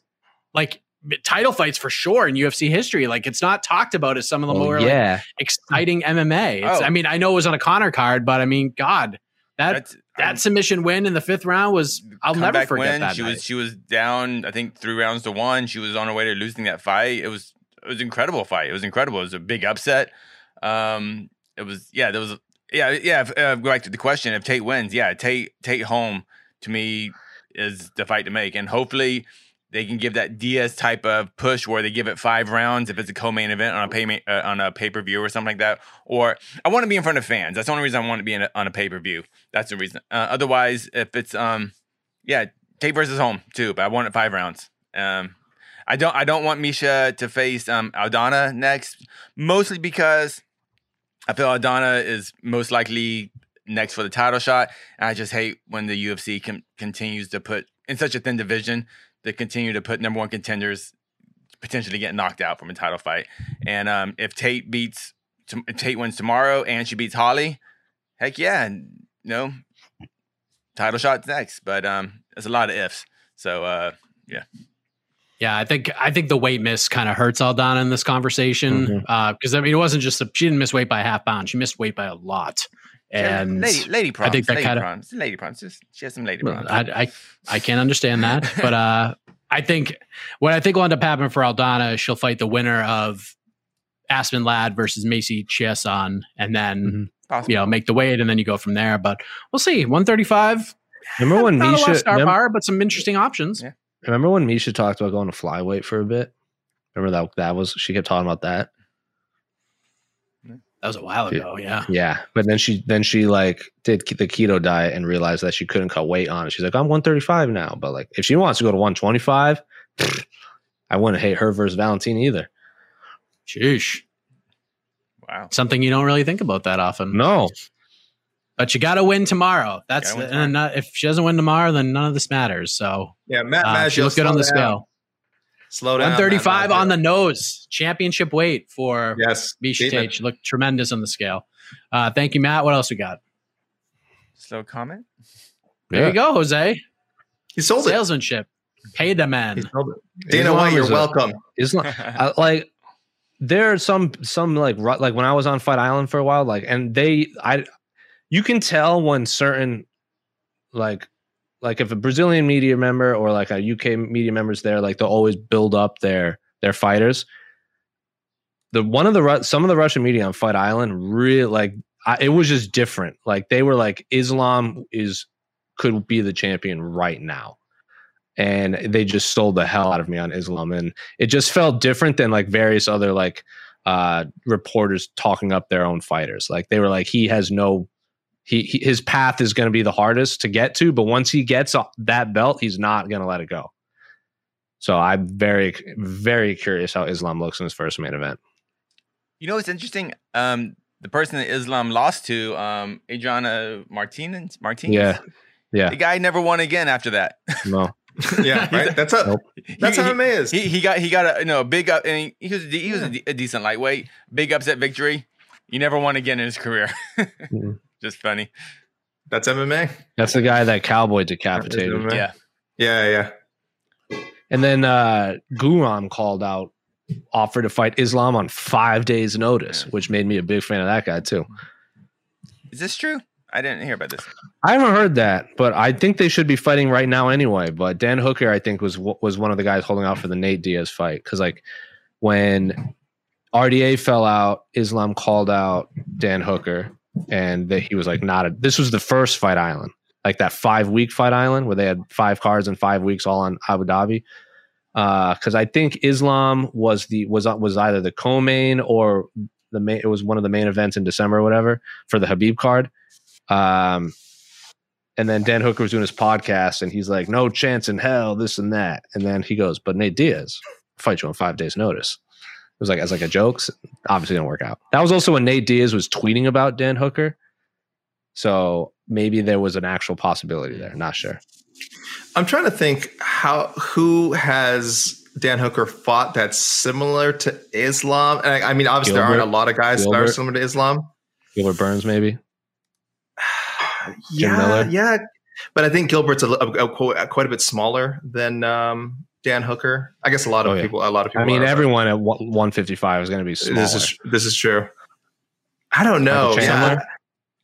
like title fights for sure in UFC history. Like, it's not talked about as some of the Well, more like, yeah, exciting MMA. It's, Oh. I mean, I know it was on a Conor card, but I mean, God, that that's that submission win in the fifth round was I'll never forget win. that. She night. was she was down. I think three rounds to one. She was on her way to losing that fight. It was it was an incredible fight. It was incredible. It was a big upset. Um, it was yeah. There was yeah yeah. If, uh, go back to the question. If Tate wins, yeah, Tate Tate Holm to me is the fight to make, and hopefully they can give that Diaz type of push where they give it five rounds if it's a co-main event on a pay uh, on a pay per view or something like that. Or I want to be in front of fans. That's the only reason I want to be a, on a pay per view. That's the reason. Uh, otherwise, if it's um, yeah, Tate versus Holm too, but I want it five rounds. Um, I don't I don't want Miesha to face um Aldana next, mostly because I feel Aldana is most likely next for the title shot. And I just hate when the UFC com- continues to put in such a thin division to continue to put number one contenders potentially get knocked out from a title fight. And um, if Tate beats if Tate wins tomorrow and she beats Holly, heck yeah, you know, title shots next. But um, there's a lot of ifs. So uh, yeah. Yeah, I think I think the weight miss kind of hurts Aldana in this conversation Uh because Mhm. uh, I mean it wasn't just a, she didn't miss weight by a half pound; she missed weight by a lot. And lady, lady prawns. I think that lady kind of prawns. Lady prawns. Just she has some lady Well, prawns. I, I I can't understand that, but uh, I think what I think will end up happening for Aldana is she'll fight the winner of Aspen Ladd versus Macy Chiasson, and then Mhm. You know make the weight, and then you go from there. But we'll see. One thirty five. Remember when Not a lot of Miesha? star remember, power, but some interesting options. Yeah. remember when Miesha talked about going to flyweight for a bit? Remember that that was she kept talking about that. That was a while ago. Yeah. Yeah, but then she then she like did the keto diet and realized that she couldn't cut weight on it. She's like, I'm 135 now, but like if she wants to go to 125, I wouldn't hate her versus Valentine either. Sheesh. wow. Something you don't really think about that often. No, But you got to win tomorrow. That's Gotta and not, if she doesn't win tomorrow, then none of this matters. So Yeah, Matt uh, Maggio, she looked good on the down. scale. Slow down. One thirty five Matt on the nose. Championship weight for Yes. Miesha beating. Tate. Looked tremendous on the scale. Uh, thank you, Matt. What else we got? Slow comment. There Yeah. you go, Jose. He sold it. Salesmanship. Pay the man. Dana White, you're welcome. Islam I, like there are some some like ru- like when I was on Fight Island for a while, like and they I you can tell when certain like like if a Brazilian media member or like a UK media member's there, like they'll always build up their their fighters. The one of the some of the Russian media on Fight Island really like I, it was just different. Like they were like Islam is could be the champion right now and they just sold the hell out of me on Islam, and it just felt different than like various other like uh, reporters talking up their own fighters. Like they were like, he has no, he, he his path is going to be the hardest to get to, but once he gets that belt, he's not going to let it go. So I'm very, very curious how Islam looks in his first main event. You know what's interesting? Um, the person that Islam lost to, um, Adriana Martinez. Martinez. Yeah, yeah. The guy never won again after that. No, Yeah, right. That's a, Nope. that's He- how he- MMA is. He, he got he got a you know a big up and he, he was he was a, a decent lightweight, big upset victory. He never won again in his career. Mhm. Just funny. That's MMA. that's the guy that cowboy decapitated. MMA. Yeah. Yeah, yeah. And then uh Guram called out, offered to fight Islam on five days' notice, Yeah. which made me a big fan of that guy too. Is this true? I didn't hear about this. I haven't heard that, but I think they should be fighting right now anyway. But Dan Hooker, I think, was was one of the guys holding out for the Nate Diaz fight because like when RDA fell out, Islam called out Dan Hooker, and that he was like, "Not a." This was the first Fight Island, like that five week Fight Island where they had five cards in five weeks, all on Abu Dhabi. Because I think Islam was the was was either the co-main or the main. It was one of the main events in December or whatever for the Khabib card. Um, and then Dan Hooker was doing his podcast, and he's like, "No chance in hell, this and that." And then he goes, "But Nate Diaz fight you on five days' notice." It was like as like a joke. So Obviously, didn't work out. That was also when Nate Diaz was tweeting about Dan Hooker, so maybe there was an actual possibility there. Not sure. I'm trying to think how who has Dan Hooker fought that's similar to Islam. And I, I mean, obviously there aren't a lot of guys that are similar to Islam. Gilbert Burns, maybe. yeah, yeah. But I think Gilbert's a, a- a quite a bit smaller than um, Dan Hooker. I guess a lot of Oh, yeah. people. A lot of people. I mean, everyone at 155 is going to be smaller. This is this is true. I don't know.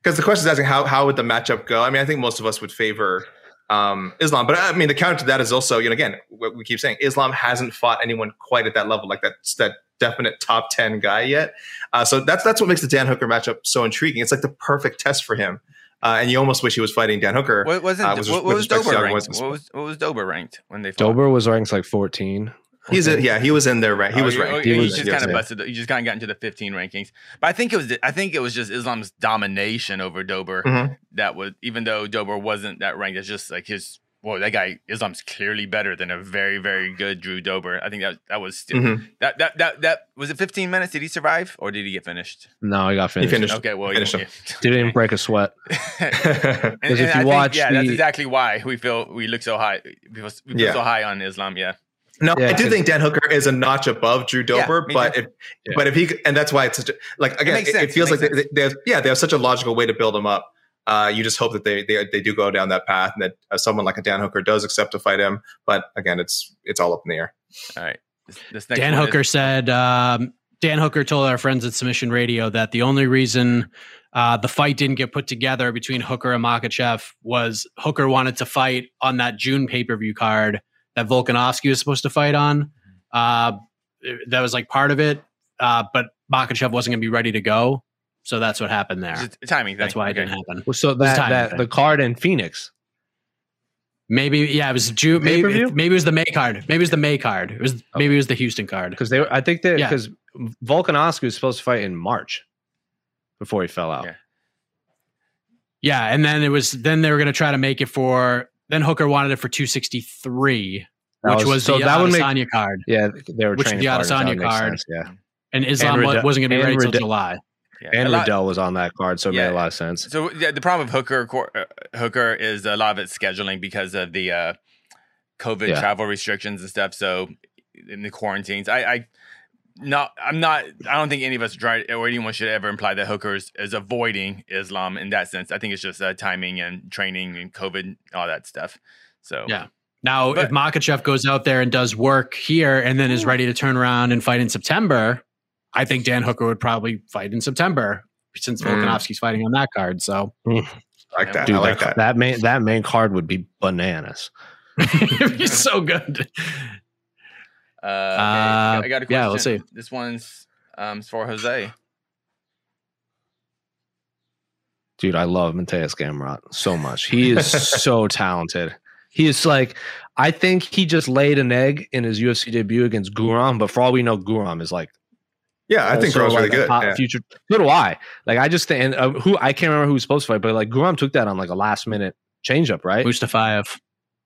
Because the question is asking how how would the matchup go? I mean, I think most of us would favor um, Islam, but I mean, the counter to that is also, you know, again, what we keep saying, Islam hasn't fought anyone quite at that level, like that that definite top ten guy yet. Uh, so that's that's what makes the Dan Hooker matchup so intriguing. It's like the perfect test for him. Uh, and you almost wish he was fighting Dan Hooker. What wasn't uh, was- what, what was Dober ranked? What was what was Dober ranked when they fought? Dober was ranked like 14. He's a, yeah, he was in there. Right, he Oh, was ranked. oh, He you was, just kind of busted. You just kind of got into the 15 rankings, but I think it was. I think it was just Islam's domination over Dober Mhm. that was. Even though Dober wasn't that ranked, it's just like his. Whoa, that guy Islam's clearly better than a very very good Drew Dober. I think that that was still, Mhm. that that that that was it. 15 minutes. Did he survive or did he get finished? No, he got finished. He finished. finished. Okay, well, he Finished him. Didn't even break a sweat. And, Because and if you I think, watch yeah, that's exactly why we feel we look so high. We feel, we feel Yeah. so high on Islam. Yeah, No, Yeah, I do think Dan Hooker is a notch above Drew Yeah, Dober, me but if Yeah. but if he and that's why it's such a, like again, it, it feels It like they, they have, yeah they have such a logical way to build him up. Uh, you just hope that they, they they do go down that path and that uh, someone like a Dan Hooker does accept to fight him. But again, it's it's all up in the air. all right. This, this next Dan one is- Hooker said, um, Dan Hooker told our friends at Submission Radio that the only reason uh, the fight didn't get put together between Hooker and Makhachev was Hooker wanted to fight on that June pay per view card that Volkanovski was supposed to fight on. Uh, that was like part of it, uh, but Makhachev wasn't going to be ready to go. So that's what happened there. It's a timing thing. That's why it didn't happen. Well, so was that, timing that thing. the card in Phoenix. Maybe, yeah, it was June. Maybe, Pay-per-view? maybe it was the May card. Maybe it was the May card. It was maybe it was the Houston card. Because they, were- I think that Yeah. because Volkanovski was supposed to fight in March before he fell out. Yeah. Yeah, and then it was then they were going to try to make it for then Hooker wanted it for 263, which was, so the that would make Adesanya card, yeah they were Which training the partners, that Adesanya card. sense, yeah. and Islam wa- Riddell- wasn't going to be ready until Riddell- July. Yeah. And A lot- Riddell was on that card, so it Yeah. made a lot of sense. So yeah, the problem with Hooker uh, Hooker is a lot of it's scheduling because of the uh, COVID Yeah. travel restrictions and stuff. So in the quarantines, I, I not I'm not I don't think any of us try or anyone should ever imply that Hooker is, is avoiding Islam in that sense. I think it's just uh, timing and training and COVID all that stuff. So Yeah. Now, But- if Makhachev goes out there and does work here and then is ready to turn around and fight in September, I think Dan Hooker would probably fight in September since Mm. Volkanovski's fighting on that card. So I like that. Dude, I like that, that. that main that main card would be bananas. he's so good. uh, okay, I got a question. yeah, let's see. This one's um, for Jose. Dude, I love Mateusz Gamrot so much. He is so talented. He is like, I think he just laid an egg in his UFC debut against Guram, but for all we know, Guram is like yeah, I think also, Gro's really like, a good. top Yeah. Future, so do I. Like, I just think, and uh, who I can't remember who was supposed to fight, but like Guram took that on like a last minute change up, right? Mustafayev.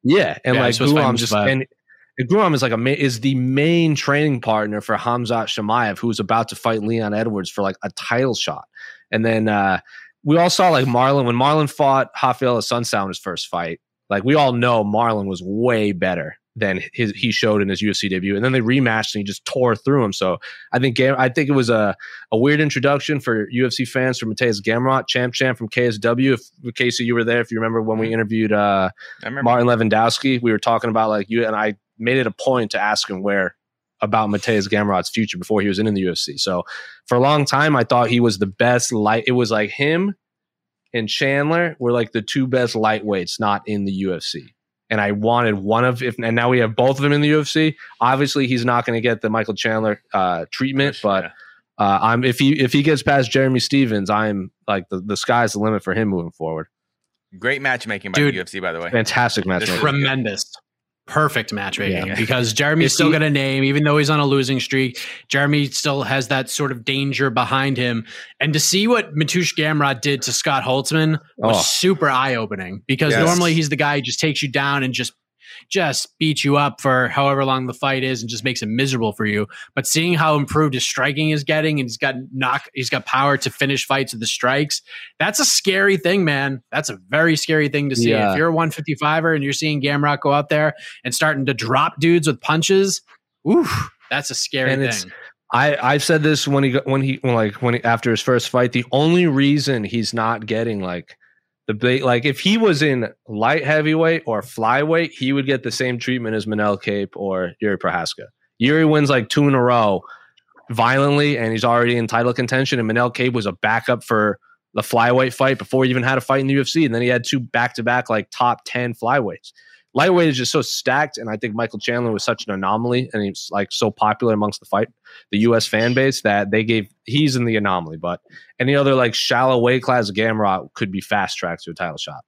Yeah, and Yeah, like he's supposed to just Mustafayev. and, and is like a ma- is the main training partner for Khamzat Chimaev, who's about to fight Leon Edwards for like a title shot. And then uh we all saw like Marlon when Marlon fought Raphael Assunção in his first fight. Like we all know Marlon was way better than his he showed in his UFC debut, and then they rematched and he just tore through him. So I think I think it was a a weird introduction for UFC fans for Mateusz Gamrot, champ champ from KSW. If Casey, you were there, if you remember when we interviewed uh. Martin Lewandowski, we were talking about like you and I made it a point to ask him where about Mateusz Gamrot's future before he was in, in the UFC. So for a long time, I thought he was the best light. It was like him and Chandler were like the two best lightweights not in the UFC. And I wanted one of if and now we have both of them in the UFC. Obviously, he's not going to get the Michael Chandler uh, treatment, but Yeah. uh, I'm if he if he gets past Jeremy Stephens, I'm like the, the sky's the limit for him moving forward. great matchmaking by Dude. the UFC, by the way. Fantastic match. This is- Tremendous. Perfect matchmaking Yeah. because Jeremy's still got a name, even though he's on a losing streak. Jeremy still has that sort of danger behind him. And to see what Mateusz Gamrot did to Scott Holtzman was Oh. super eye opening because Yes. normally he's the guy who just takes you down and just just beats you up for however long the fight is and just makes it miserable for you. But seeing how improved his striking is getting and he's got knock he's got power to finish fights with the strikes, that's a scary thing, man. That's a very scary thing to see. Yeah. If you're a 155er and you're seeing Gamrot go out there and starting to drop dudes with punches, oof, that's a scary And thing. I I've said this when he when he when like when he, after his first fight. The only reason he's not getting like the big like if he was in light heavyweight or flyweight, he would get the same treatment as Manel Kape or Jiří Procházka. Yuri wins like two in a row violently, and he's already in title contention. And Manel Kape was a backup for the flyweight fight before he even had a fight in the UFC, and then he had two back to back like top ten flyweights. Lightweight is just so stacked, and I think Michael Chandler was such an anomaly, and he's like so popular amongst the fight, the U.S. fan base that they gave he's in the anomaly. But any other like shallow weight class, Gamrot could be fast tracked to a title shot.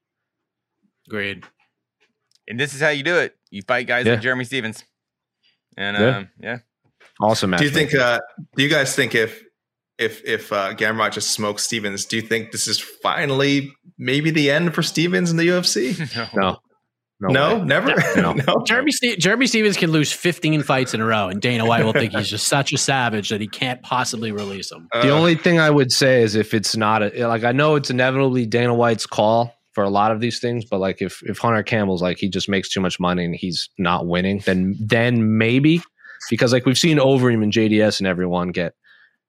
Agreed. And this is how you do it. You fight guys Yeah. like Jeremy Stephens. And Yeah. um, yeah. Awesome match. Do you think? Uh, do you guys think if if if uh, Gamrot just smokes Stephens, do you think this is finally maybe the end for Stephens in the UFC? no, No, way. never. No. no. Jeremy Ste- Jeremy Stephens can lose 15 fights in a row, and Dana White will think he's just such a savage that he can't possibly release him. Uh, The only thing I would say is if it's not a, like I know it's inevitably Dana White's call for a lot of these things, but like if if Hunter Campbell's like he just makes too much money and he's not winning, then then maybe because like we've seen Overeem and JDS and everyone get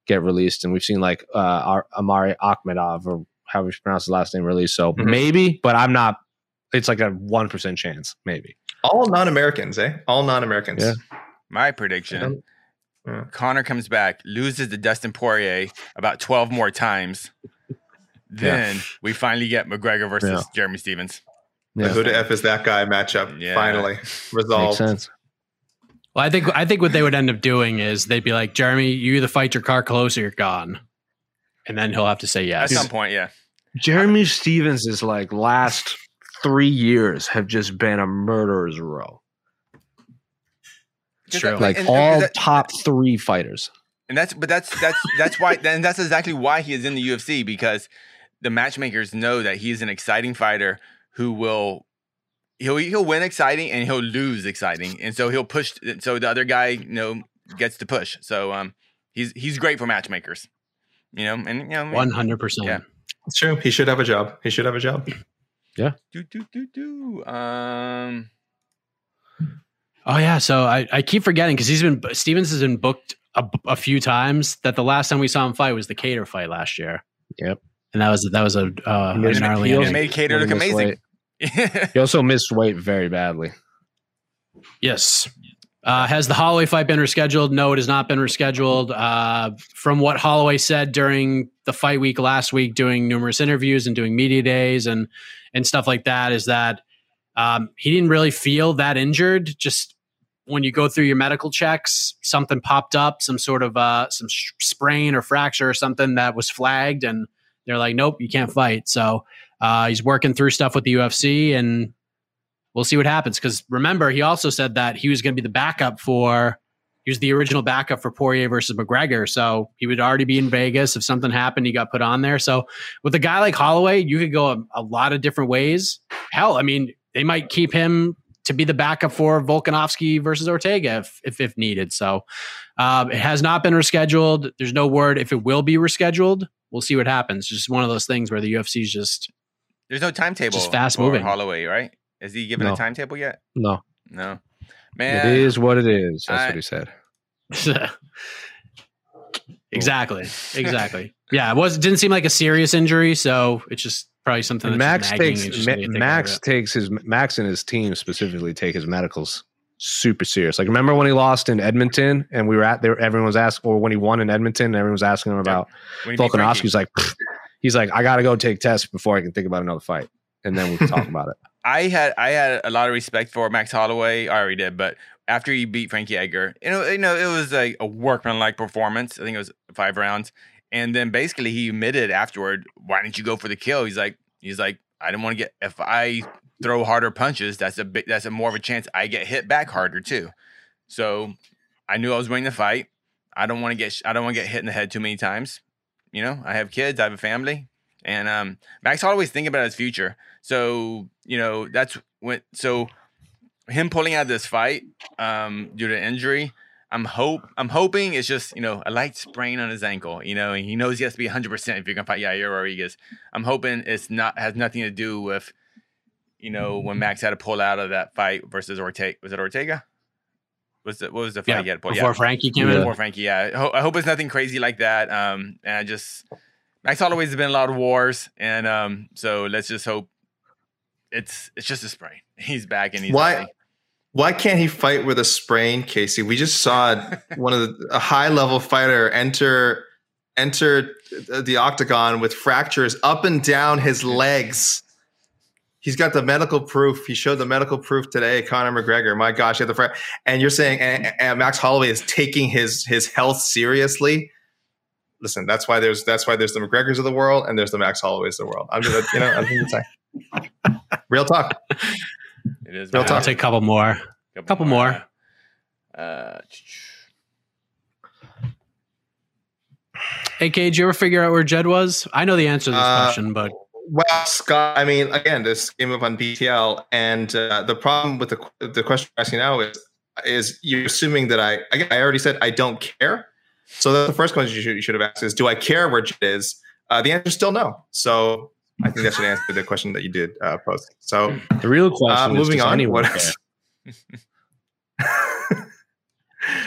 get released, and we've seen like uh our Omari Akhmedov or how we pronounce his last name released. So Mhm. maybe, but I'm not. It's like a one percent chance, maybe. all non-Americans, eh? All non-Americans. Yeah. My prediction yeah. Conor comes back, loses to Dustin Poirier about 12 more times. Then we finally get McGregor versus Yeah. Jeremy Stephens. The who the f is that guy matchup Yeah. finally Makes resolved. sense. Well, I think I think what they would end up doing is they'd be like, Jeremy, you either fight your car close or you're gone, and then he'll have to say yes At some point, yeah. Jeremy Stephens is like last three years have just been a murderer's row. It's true. Like And- and all that- top three fighters. And that's but that's that's that's why and that's exactly why he is in the UFC because the matchmakers know that he's an exciting fighter who will he'll he'll win exciting and he'll lose exciting and so he'll push so the other guy you know gets to push so um he's he's great for matchmakers you know and you know One hundred percent. Yeah. It's true. He should have a job. He should have a job. Do do do do um Oh yeah. So I, I keep forgetting because he's been Stephens has been booked a, a few times. That the last time we saw him fight was the Kattar fight last year. Yep. And that was that was a uh, He a missed- gnarly he also- made Kattar look amazing. He also missed weight very badly. Yes. Uh, has the Holloway fight been rescheduled? No, it has not been rescheduled. Uh, from what Holloway said during the fight week last week, doing numerous interviews and doing media days and and stuff like that, is that um, he didn't really feel that injured. Just when you go through your medical checks, something popped up, some sort of uh, some sh- sprain or fracture or something that was flagged, and they're like, "Nope, you can't fight." So uh, he's working through stuff with the UFC, and we'll see what happens. Because remember, he also said that he was going to be the backup for. He was the original backup for Poirier versus McGregor, so he would already be in Vegas if something happened. He got put on there. So with a guy like Holloway, you could go a, a lot of different ways. Hell, I mean, they might keep him to be the backup for Volkanovski versus Ortega if if, if needed. So um, it has not been rescheduled. There's no word if it will be rescheduled. We'll see what happens. Just one of those things where the UFC is just there's no timetable Just fast moving. Holloway right has he given No. a timetable yet No, no man it is what it is. That's I- what he said. exactly, exactly. Yeah, it was didn't seem like a serious injury, so it's just probably something. That's Max takes Ma- gonna take care of Max takes his Max and his team specifically take his medicals super serious. Like remember when he lost in Edmonton and we were at there, everyone was asking, or when he won in Edmonton, and everyone was asking him about When he. Volkanovski. He's like, "Pfft." he's like, I got to go take tests before I can think about another fight, and then we can talk about it. I had I had a lot of respect for Max Holloway. I already did, but after he beat Frankie Edgar, you know, you know, it was like a workmanlike performance. I think it was five rounds, and then basically he admitted afterward, "Why didn't you go for the kill?" He's like, he's like, I didn't want to get if I throw harder punches, that's a big, that's a more of a chance I get hit back harder too. So I knew I was winning the fight. I don't want to get I don't want to get hit in the head too many times. You know, I have kids, I have a family, and um, Max Holloway's thinking about his future. So you know that's when so him pulling out this fight um, due to injury. I'm hope I'm hoping it's just you know a light sprain on his ankle. You know, and he knows he has to be 100 percent if you're gonna fight Yair Rodriguez. I'm hoping it's not has nothing to do with you know when Max had to pull out of that fight versus Ortega. Was it Ortega? Was it what was the fight Yeah, he had to pull? before yeah. Frankie came Yeah. in. Before Frankie, yeah. I, I hope it's nothing crazy like that. Um, and I just Max Holloway's been in a lot of wars, and um, so let's just hope it's it's just a sprain. He's back and he's Why? Why can't he fight with a sprain, Casey? We just saw one of the, a high level fighter enter enter the octagon with fractures up and down his legs. He's got the medical proof. He showed the medical proof today. Conor McGregor. My gosh, he had the fr- and you're saying and, and Max Holloway is taking his his health seriously. Listen, that's why there's that's why there's the McGregors of the world and there's the Max Holloways of the world. I'm just you know I'm just saying. Real talk. It is. Real man. talk. I'll take a couple more. couple more. Uh, Hey, did you ever figure out where Jed was? I know the answer to this Uh, question, but Well, Scott, I mean, again, this came up on BTL, and uh, the problem with the the question you're asking now is is you're assuming that I again, I already said I don't care. So that's the first question you should, you should have asked is, do I care where Jed is? Uh, the answer is still no. So I think that should answer the question that you did uh, post. So The real question uh, is moving does on. anyone What care?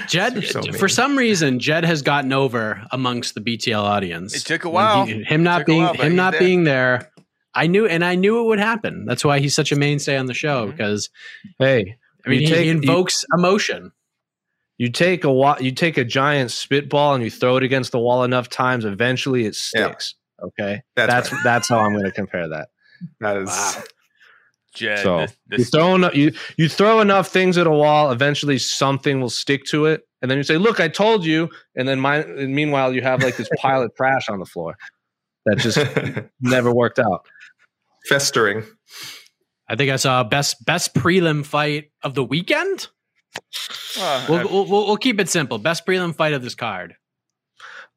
Jed, so for some reason, Jed has gotten over amongst the BTL audience. It took a while. he- him not being while, him not there. being there. I knew, and I knew it would happen. That's why he's such a mainstay on the show Mhm. because Hey, I mean he, take- he you- invokes emotion. You take a wa- you take a giant spitball and you throw it against the wall enough times, eventually it Yeah. sticks. Okay, That's that's right. that's how I'm going to compare that. that is Wow. Jed, so this, you throw enough, you you throw enough things at a wall, eventually something will stick to it, and then you say, "Look, I told you." And then my, and meanwhile, you have like this pile of trash on the floor that just never worked out. festering. I think I saw best best prelim fight of the weekend. Well, We'll, uh, we'll, we'll, we'll keep it simple. Best prelim fight of this card.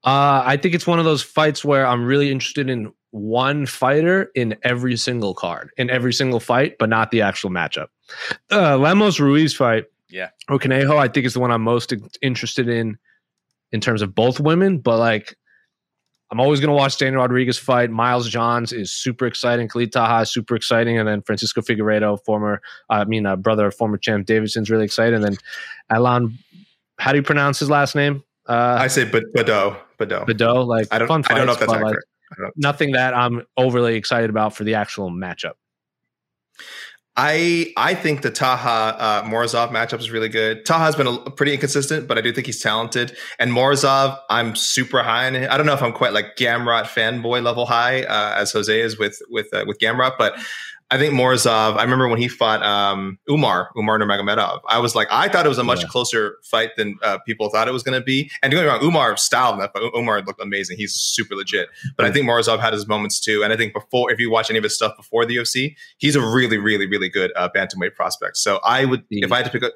Uh, I think it's one of those fights where I'm really interested in one fighter in every single card, in every single fight, but not the actual matchup. Uh, Lemos Ruiz fight, Yeah. or Conejo, I think is the one I'm most interested in, in terms of both women. But like, I'm always going to watch Daniel Rodriguez fight. Miles Johns is super exciting. Khalid Taha is super exciting, and then Francisco Figueiredo, former, I mean, uh, brother of former champ Deiveson's really exciting. And then Alan, how do you pronounce his last name? Uh, I say Bad- Bado. Bado. Bado, like I don't. fun I don't know if that's but, like, accurate. Nothing that I'm overly excited about for the actual matchup. I I think the Taha uh, Morozov matchup is really good. Taha's been a, pretty inconsistent, but I do think he's talented. And Morozov, I'm super high on. it. I don't know if I'm quite like Gamrot fanboy level high uh, as Jose is with with uh, with Gamrot, but I think Morozov. I remember when he fought um, Umar Umar Nurmagomedov. I was like, I thought it was a much Yeah. closer fight than uh, people thought it was going to be. And don't get me wrong, Umar styled that, but Umar looked amazing. He's super legit. But I think Morozov had his moments too. And I think before, if you watch any of his stuff before the UFC, he's a really, really, really good uh, bantamweight prospect. So I would, if I had to pick a,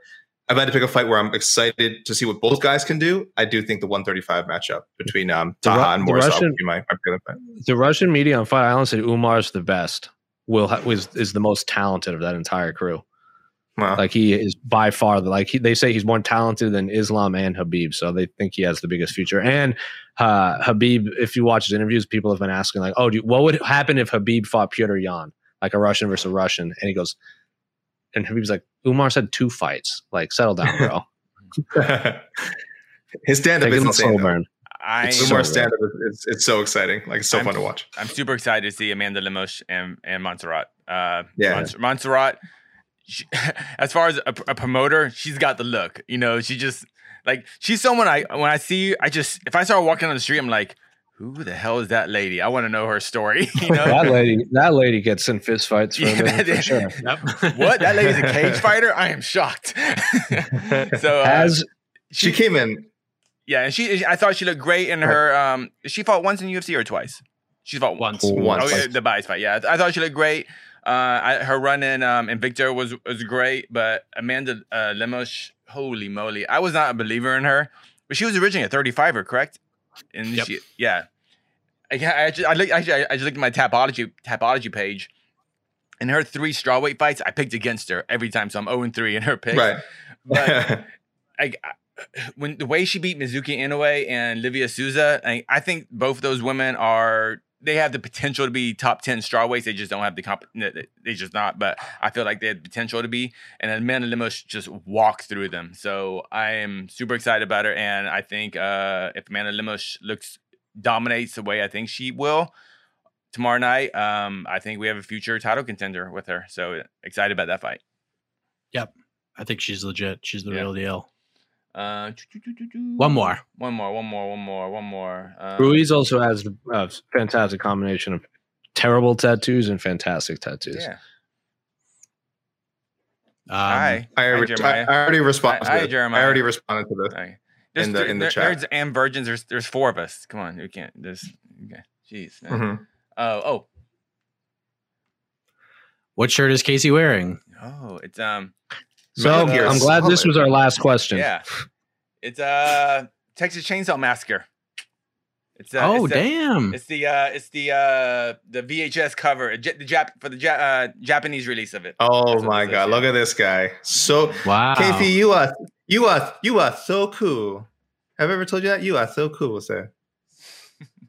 if I had to pick a fight where I'm excited to see what both guys can do, I do think the 135 matchup between um, The Ru- Taha and Morozov Russian- would be my, my favorite fight. The Russian media on Fight Island said Umar's the best. Will ha- is is the most talented of that entire crew. Wow. Like he is by far the like he, they say he's more talented than Islam and Khabib, so they think he has the biggest future. And uh, Khabib, if you watch his interviews, people have been asking like, "Oh, do you, what would happen if Khabib fought Pyotr Yan, like a Russian versus a Russian?" And he goes, and Khabib's like, "Umar said two fights. Like, settle down, bro. His stand up Take is him a insane. slow though. burn." I, It's so Umar good. stand up it's, it's so exciting. Like it's so I'm- fun to watch. I'm super excited to see Amanda Lemos and and Montserrat. Uh, Yeah. Mont- Montserrat. She, as far as a, a promoter, she's got the look. You know, she just like she's someone I when I see, I just if I start walking on the street, I'm like, who the hell is that lady? I want to know her story. You know, That lady, that lady gets in fist fights for, Yeah, that- for sure. what? That lady's a cage fighter? I am shocked. so uh, As She came in. Yeah, and she I thought she looked great in her. Um, she fought once in UFC or twice. She fought Once. Once. Oh, the bias fight. Yeah, I thought she looked great. Uh, I, her run in um, in Victor was was great, but Amanda uh, Lemos, holy moly, I was not a believer in her. But she was originally a 35er, correct? And Yep. she, yeah, I, I, just, I, look, actually, I just looked at my tapology tapology page. In her three strawweight fights, I picked against her every time, so I'm 0 and 3 in her pick. Right. But I, I- when the way she beat Mizuki Inoue and Livia Souza, I, I think both those women are they have the potential to be top ten strawweights. They just don't have the comp. They just not. But I feel like they had the potential to be. And Amanda Lemos just walked through them. So I am super excited about her. And I think uh, if Amanda Lemos looks dominates the way I think she will tomorrow night, um, I think we have a future title contender with her. So excited about that fight. Yep, I think she's legit. She's the Yeah. real deal. Uh, One more. One more, one more, one more, one more. Uh, Ruiz also has a fantastic combination of terrible tattoos and fantastic tattoos. Yeah. Um, Hi. I, Hi, already- I, Jeremiah. I already responded. Hi, to. Jeremiah. I already responded to this. Okay. There's In the- th- in the ner- chat. nerds and virgins. There's there's four of us. Come on, we can't. There's okay. Jeez. man. Mhm. Oh oh What shirt is Casey wearing? oh. It's um. So Metal I'm glad this was our last question. Yeah. It's uh Texas Chainsaw Massacre. It's uh, oh, it's the- damn. It's the uh, it's the uh, the VHS cover, J- the Jap for the ja- uh, Japanese release of it. Oh That's my it says, god! yeah. Look at this guy. So wow. KP, you are you are you are so cool. Have I ever told you that? You are so cool, sir.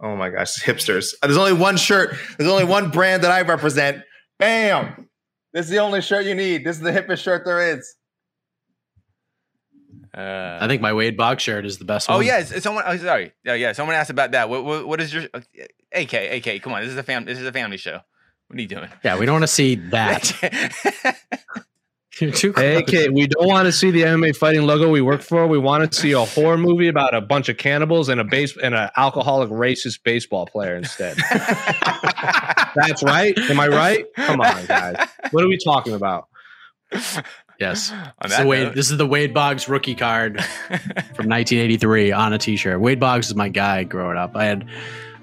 Oh my gosh, hipsters. There's only one shirt. There's only one brand that I represent. Bam! This is the only shirt you need. This is the hippest shirt there is. Uh, I think my Wade Boggs shirt is the best oh one. yeah, it's, it's someone. Oh, sorry. Yeah, yeah. Someone asked about that. What, what, what is your AK? AK, come on. This is a fam. This is a family show. What are you doing? Yeah, we don't want to see that. You're too close. Hey, we don't want to see the MMA fighting logo we work for. We want to see a horror movie about a bunch of cannibals and a base and an alcoholic racist baseball player instead. That's right. Am I right? Come on, guys. What are we talking about? Yes. This is, the Wade, note- this is the Wade Boggs rookie card from 1983 on a T-shirt. Wade Boggs is my guy growing up. I had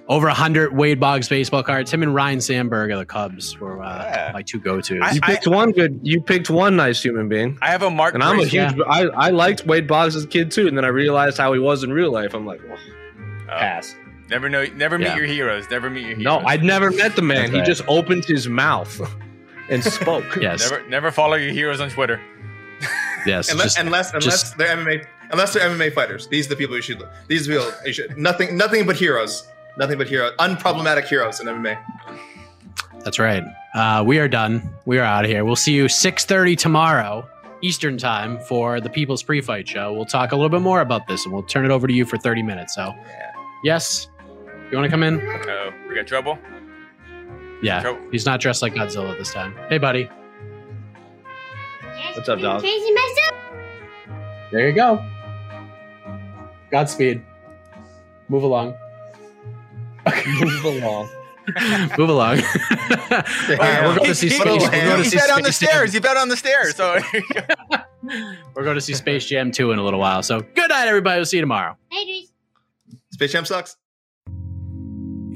over hundred Wade Boggs baseball cards. Him and Ryne Sandberg of the Cubs were uh, Yeah. my two go-tos. I- You picked one good. You picked one nice human being. I have a Mark. And I'm a bracelet. huge. I, I liked Wade Boggs as a kid too, and then I realized how he was in real life. I'm like, well, Oh, pass. never know. Never meet Yeah. your heroes. Never meet your heroes. No, I'd never met the man. That's He right. just opened his mouth and spoke. yes, Never, never follow your heroes on Twitter. yes. Unless, just- unless, unless just- they're MMA, unless they're MMA fighters. These are the people you should. These are the people you should. Nothing, nothing but heroes. Nothing but heroes. Unproblematic heroes in MMA. That's right. Uh, we are done. We are out of here. We'll see you 6:30 tomorrow Eastern time for the People's Pre-Fight Show. We'll talk a little bit more about this, and we'll turn it over to you for 30 minutes. So, Yeah. yes, you want to come in? Oh, we got trouble. Yeah, Sure. he's not dressed like Godzilla this time. Hey, buddy. What's up, dog? Crazy myself. There you go. Godspeed. Move along. Move along. Move along. All right, we're going to see He- Space. he- We're going to see bet on the stairs. Jam. He bet on the stairs. So We're going to see Space Jam 2 in a little while. So, good night, everybody. We'll see you tomorrow. Haters. Space Jam sucks.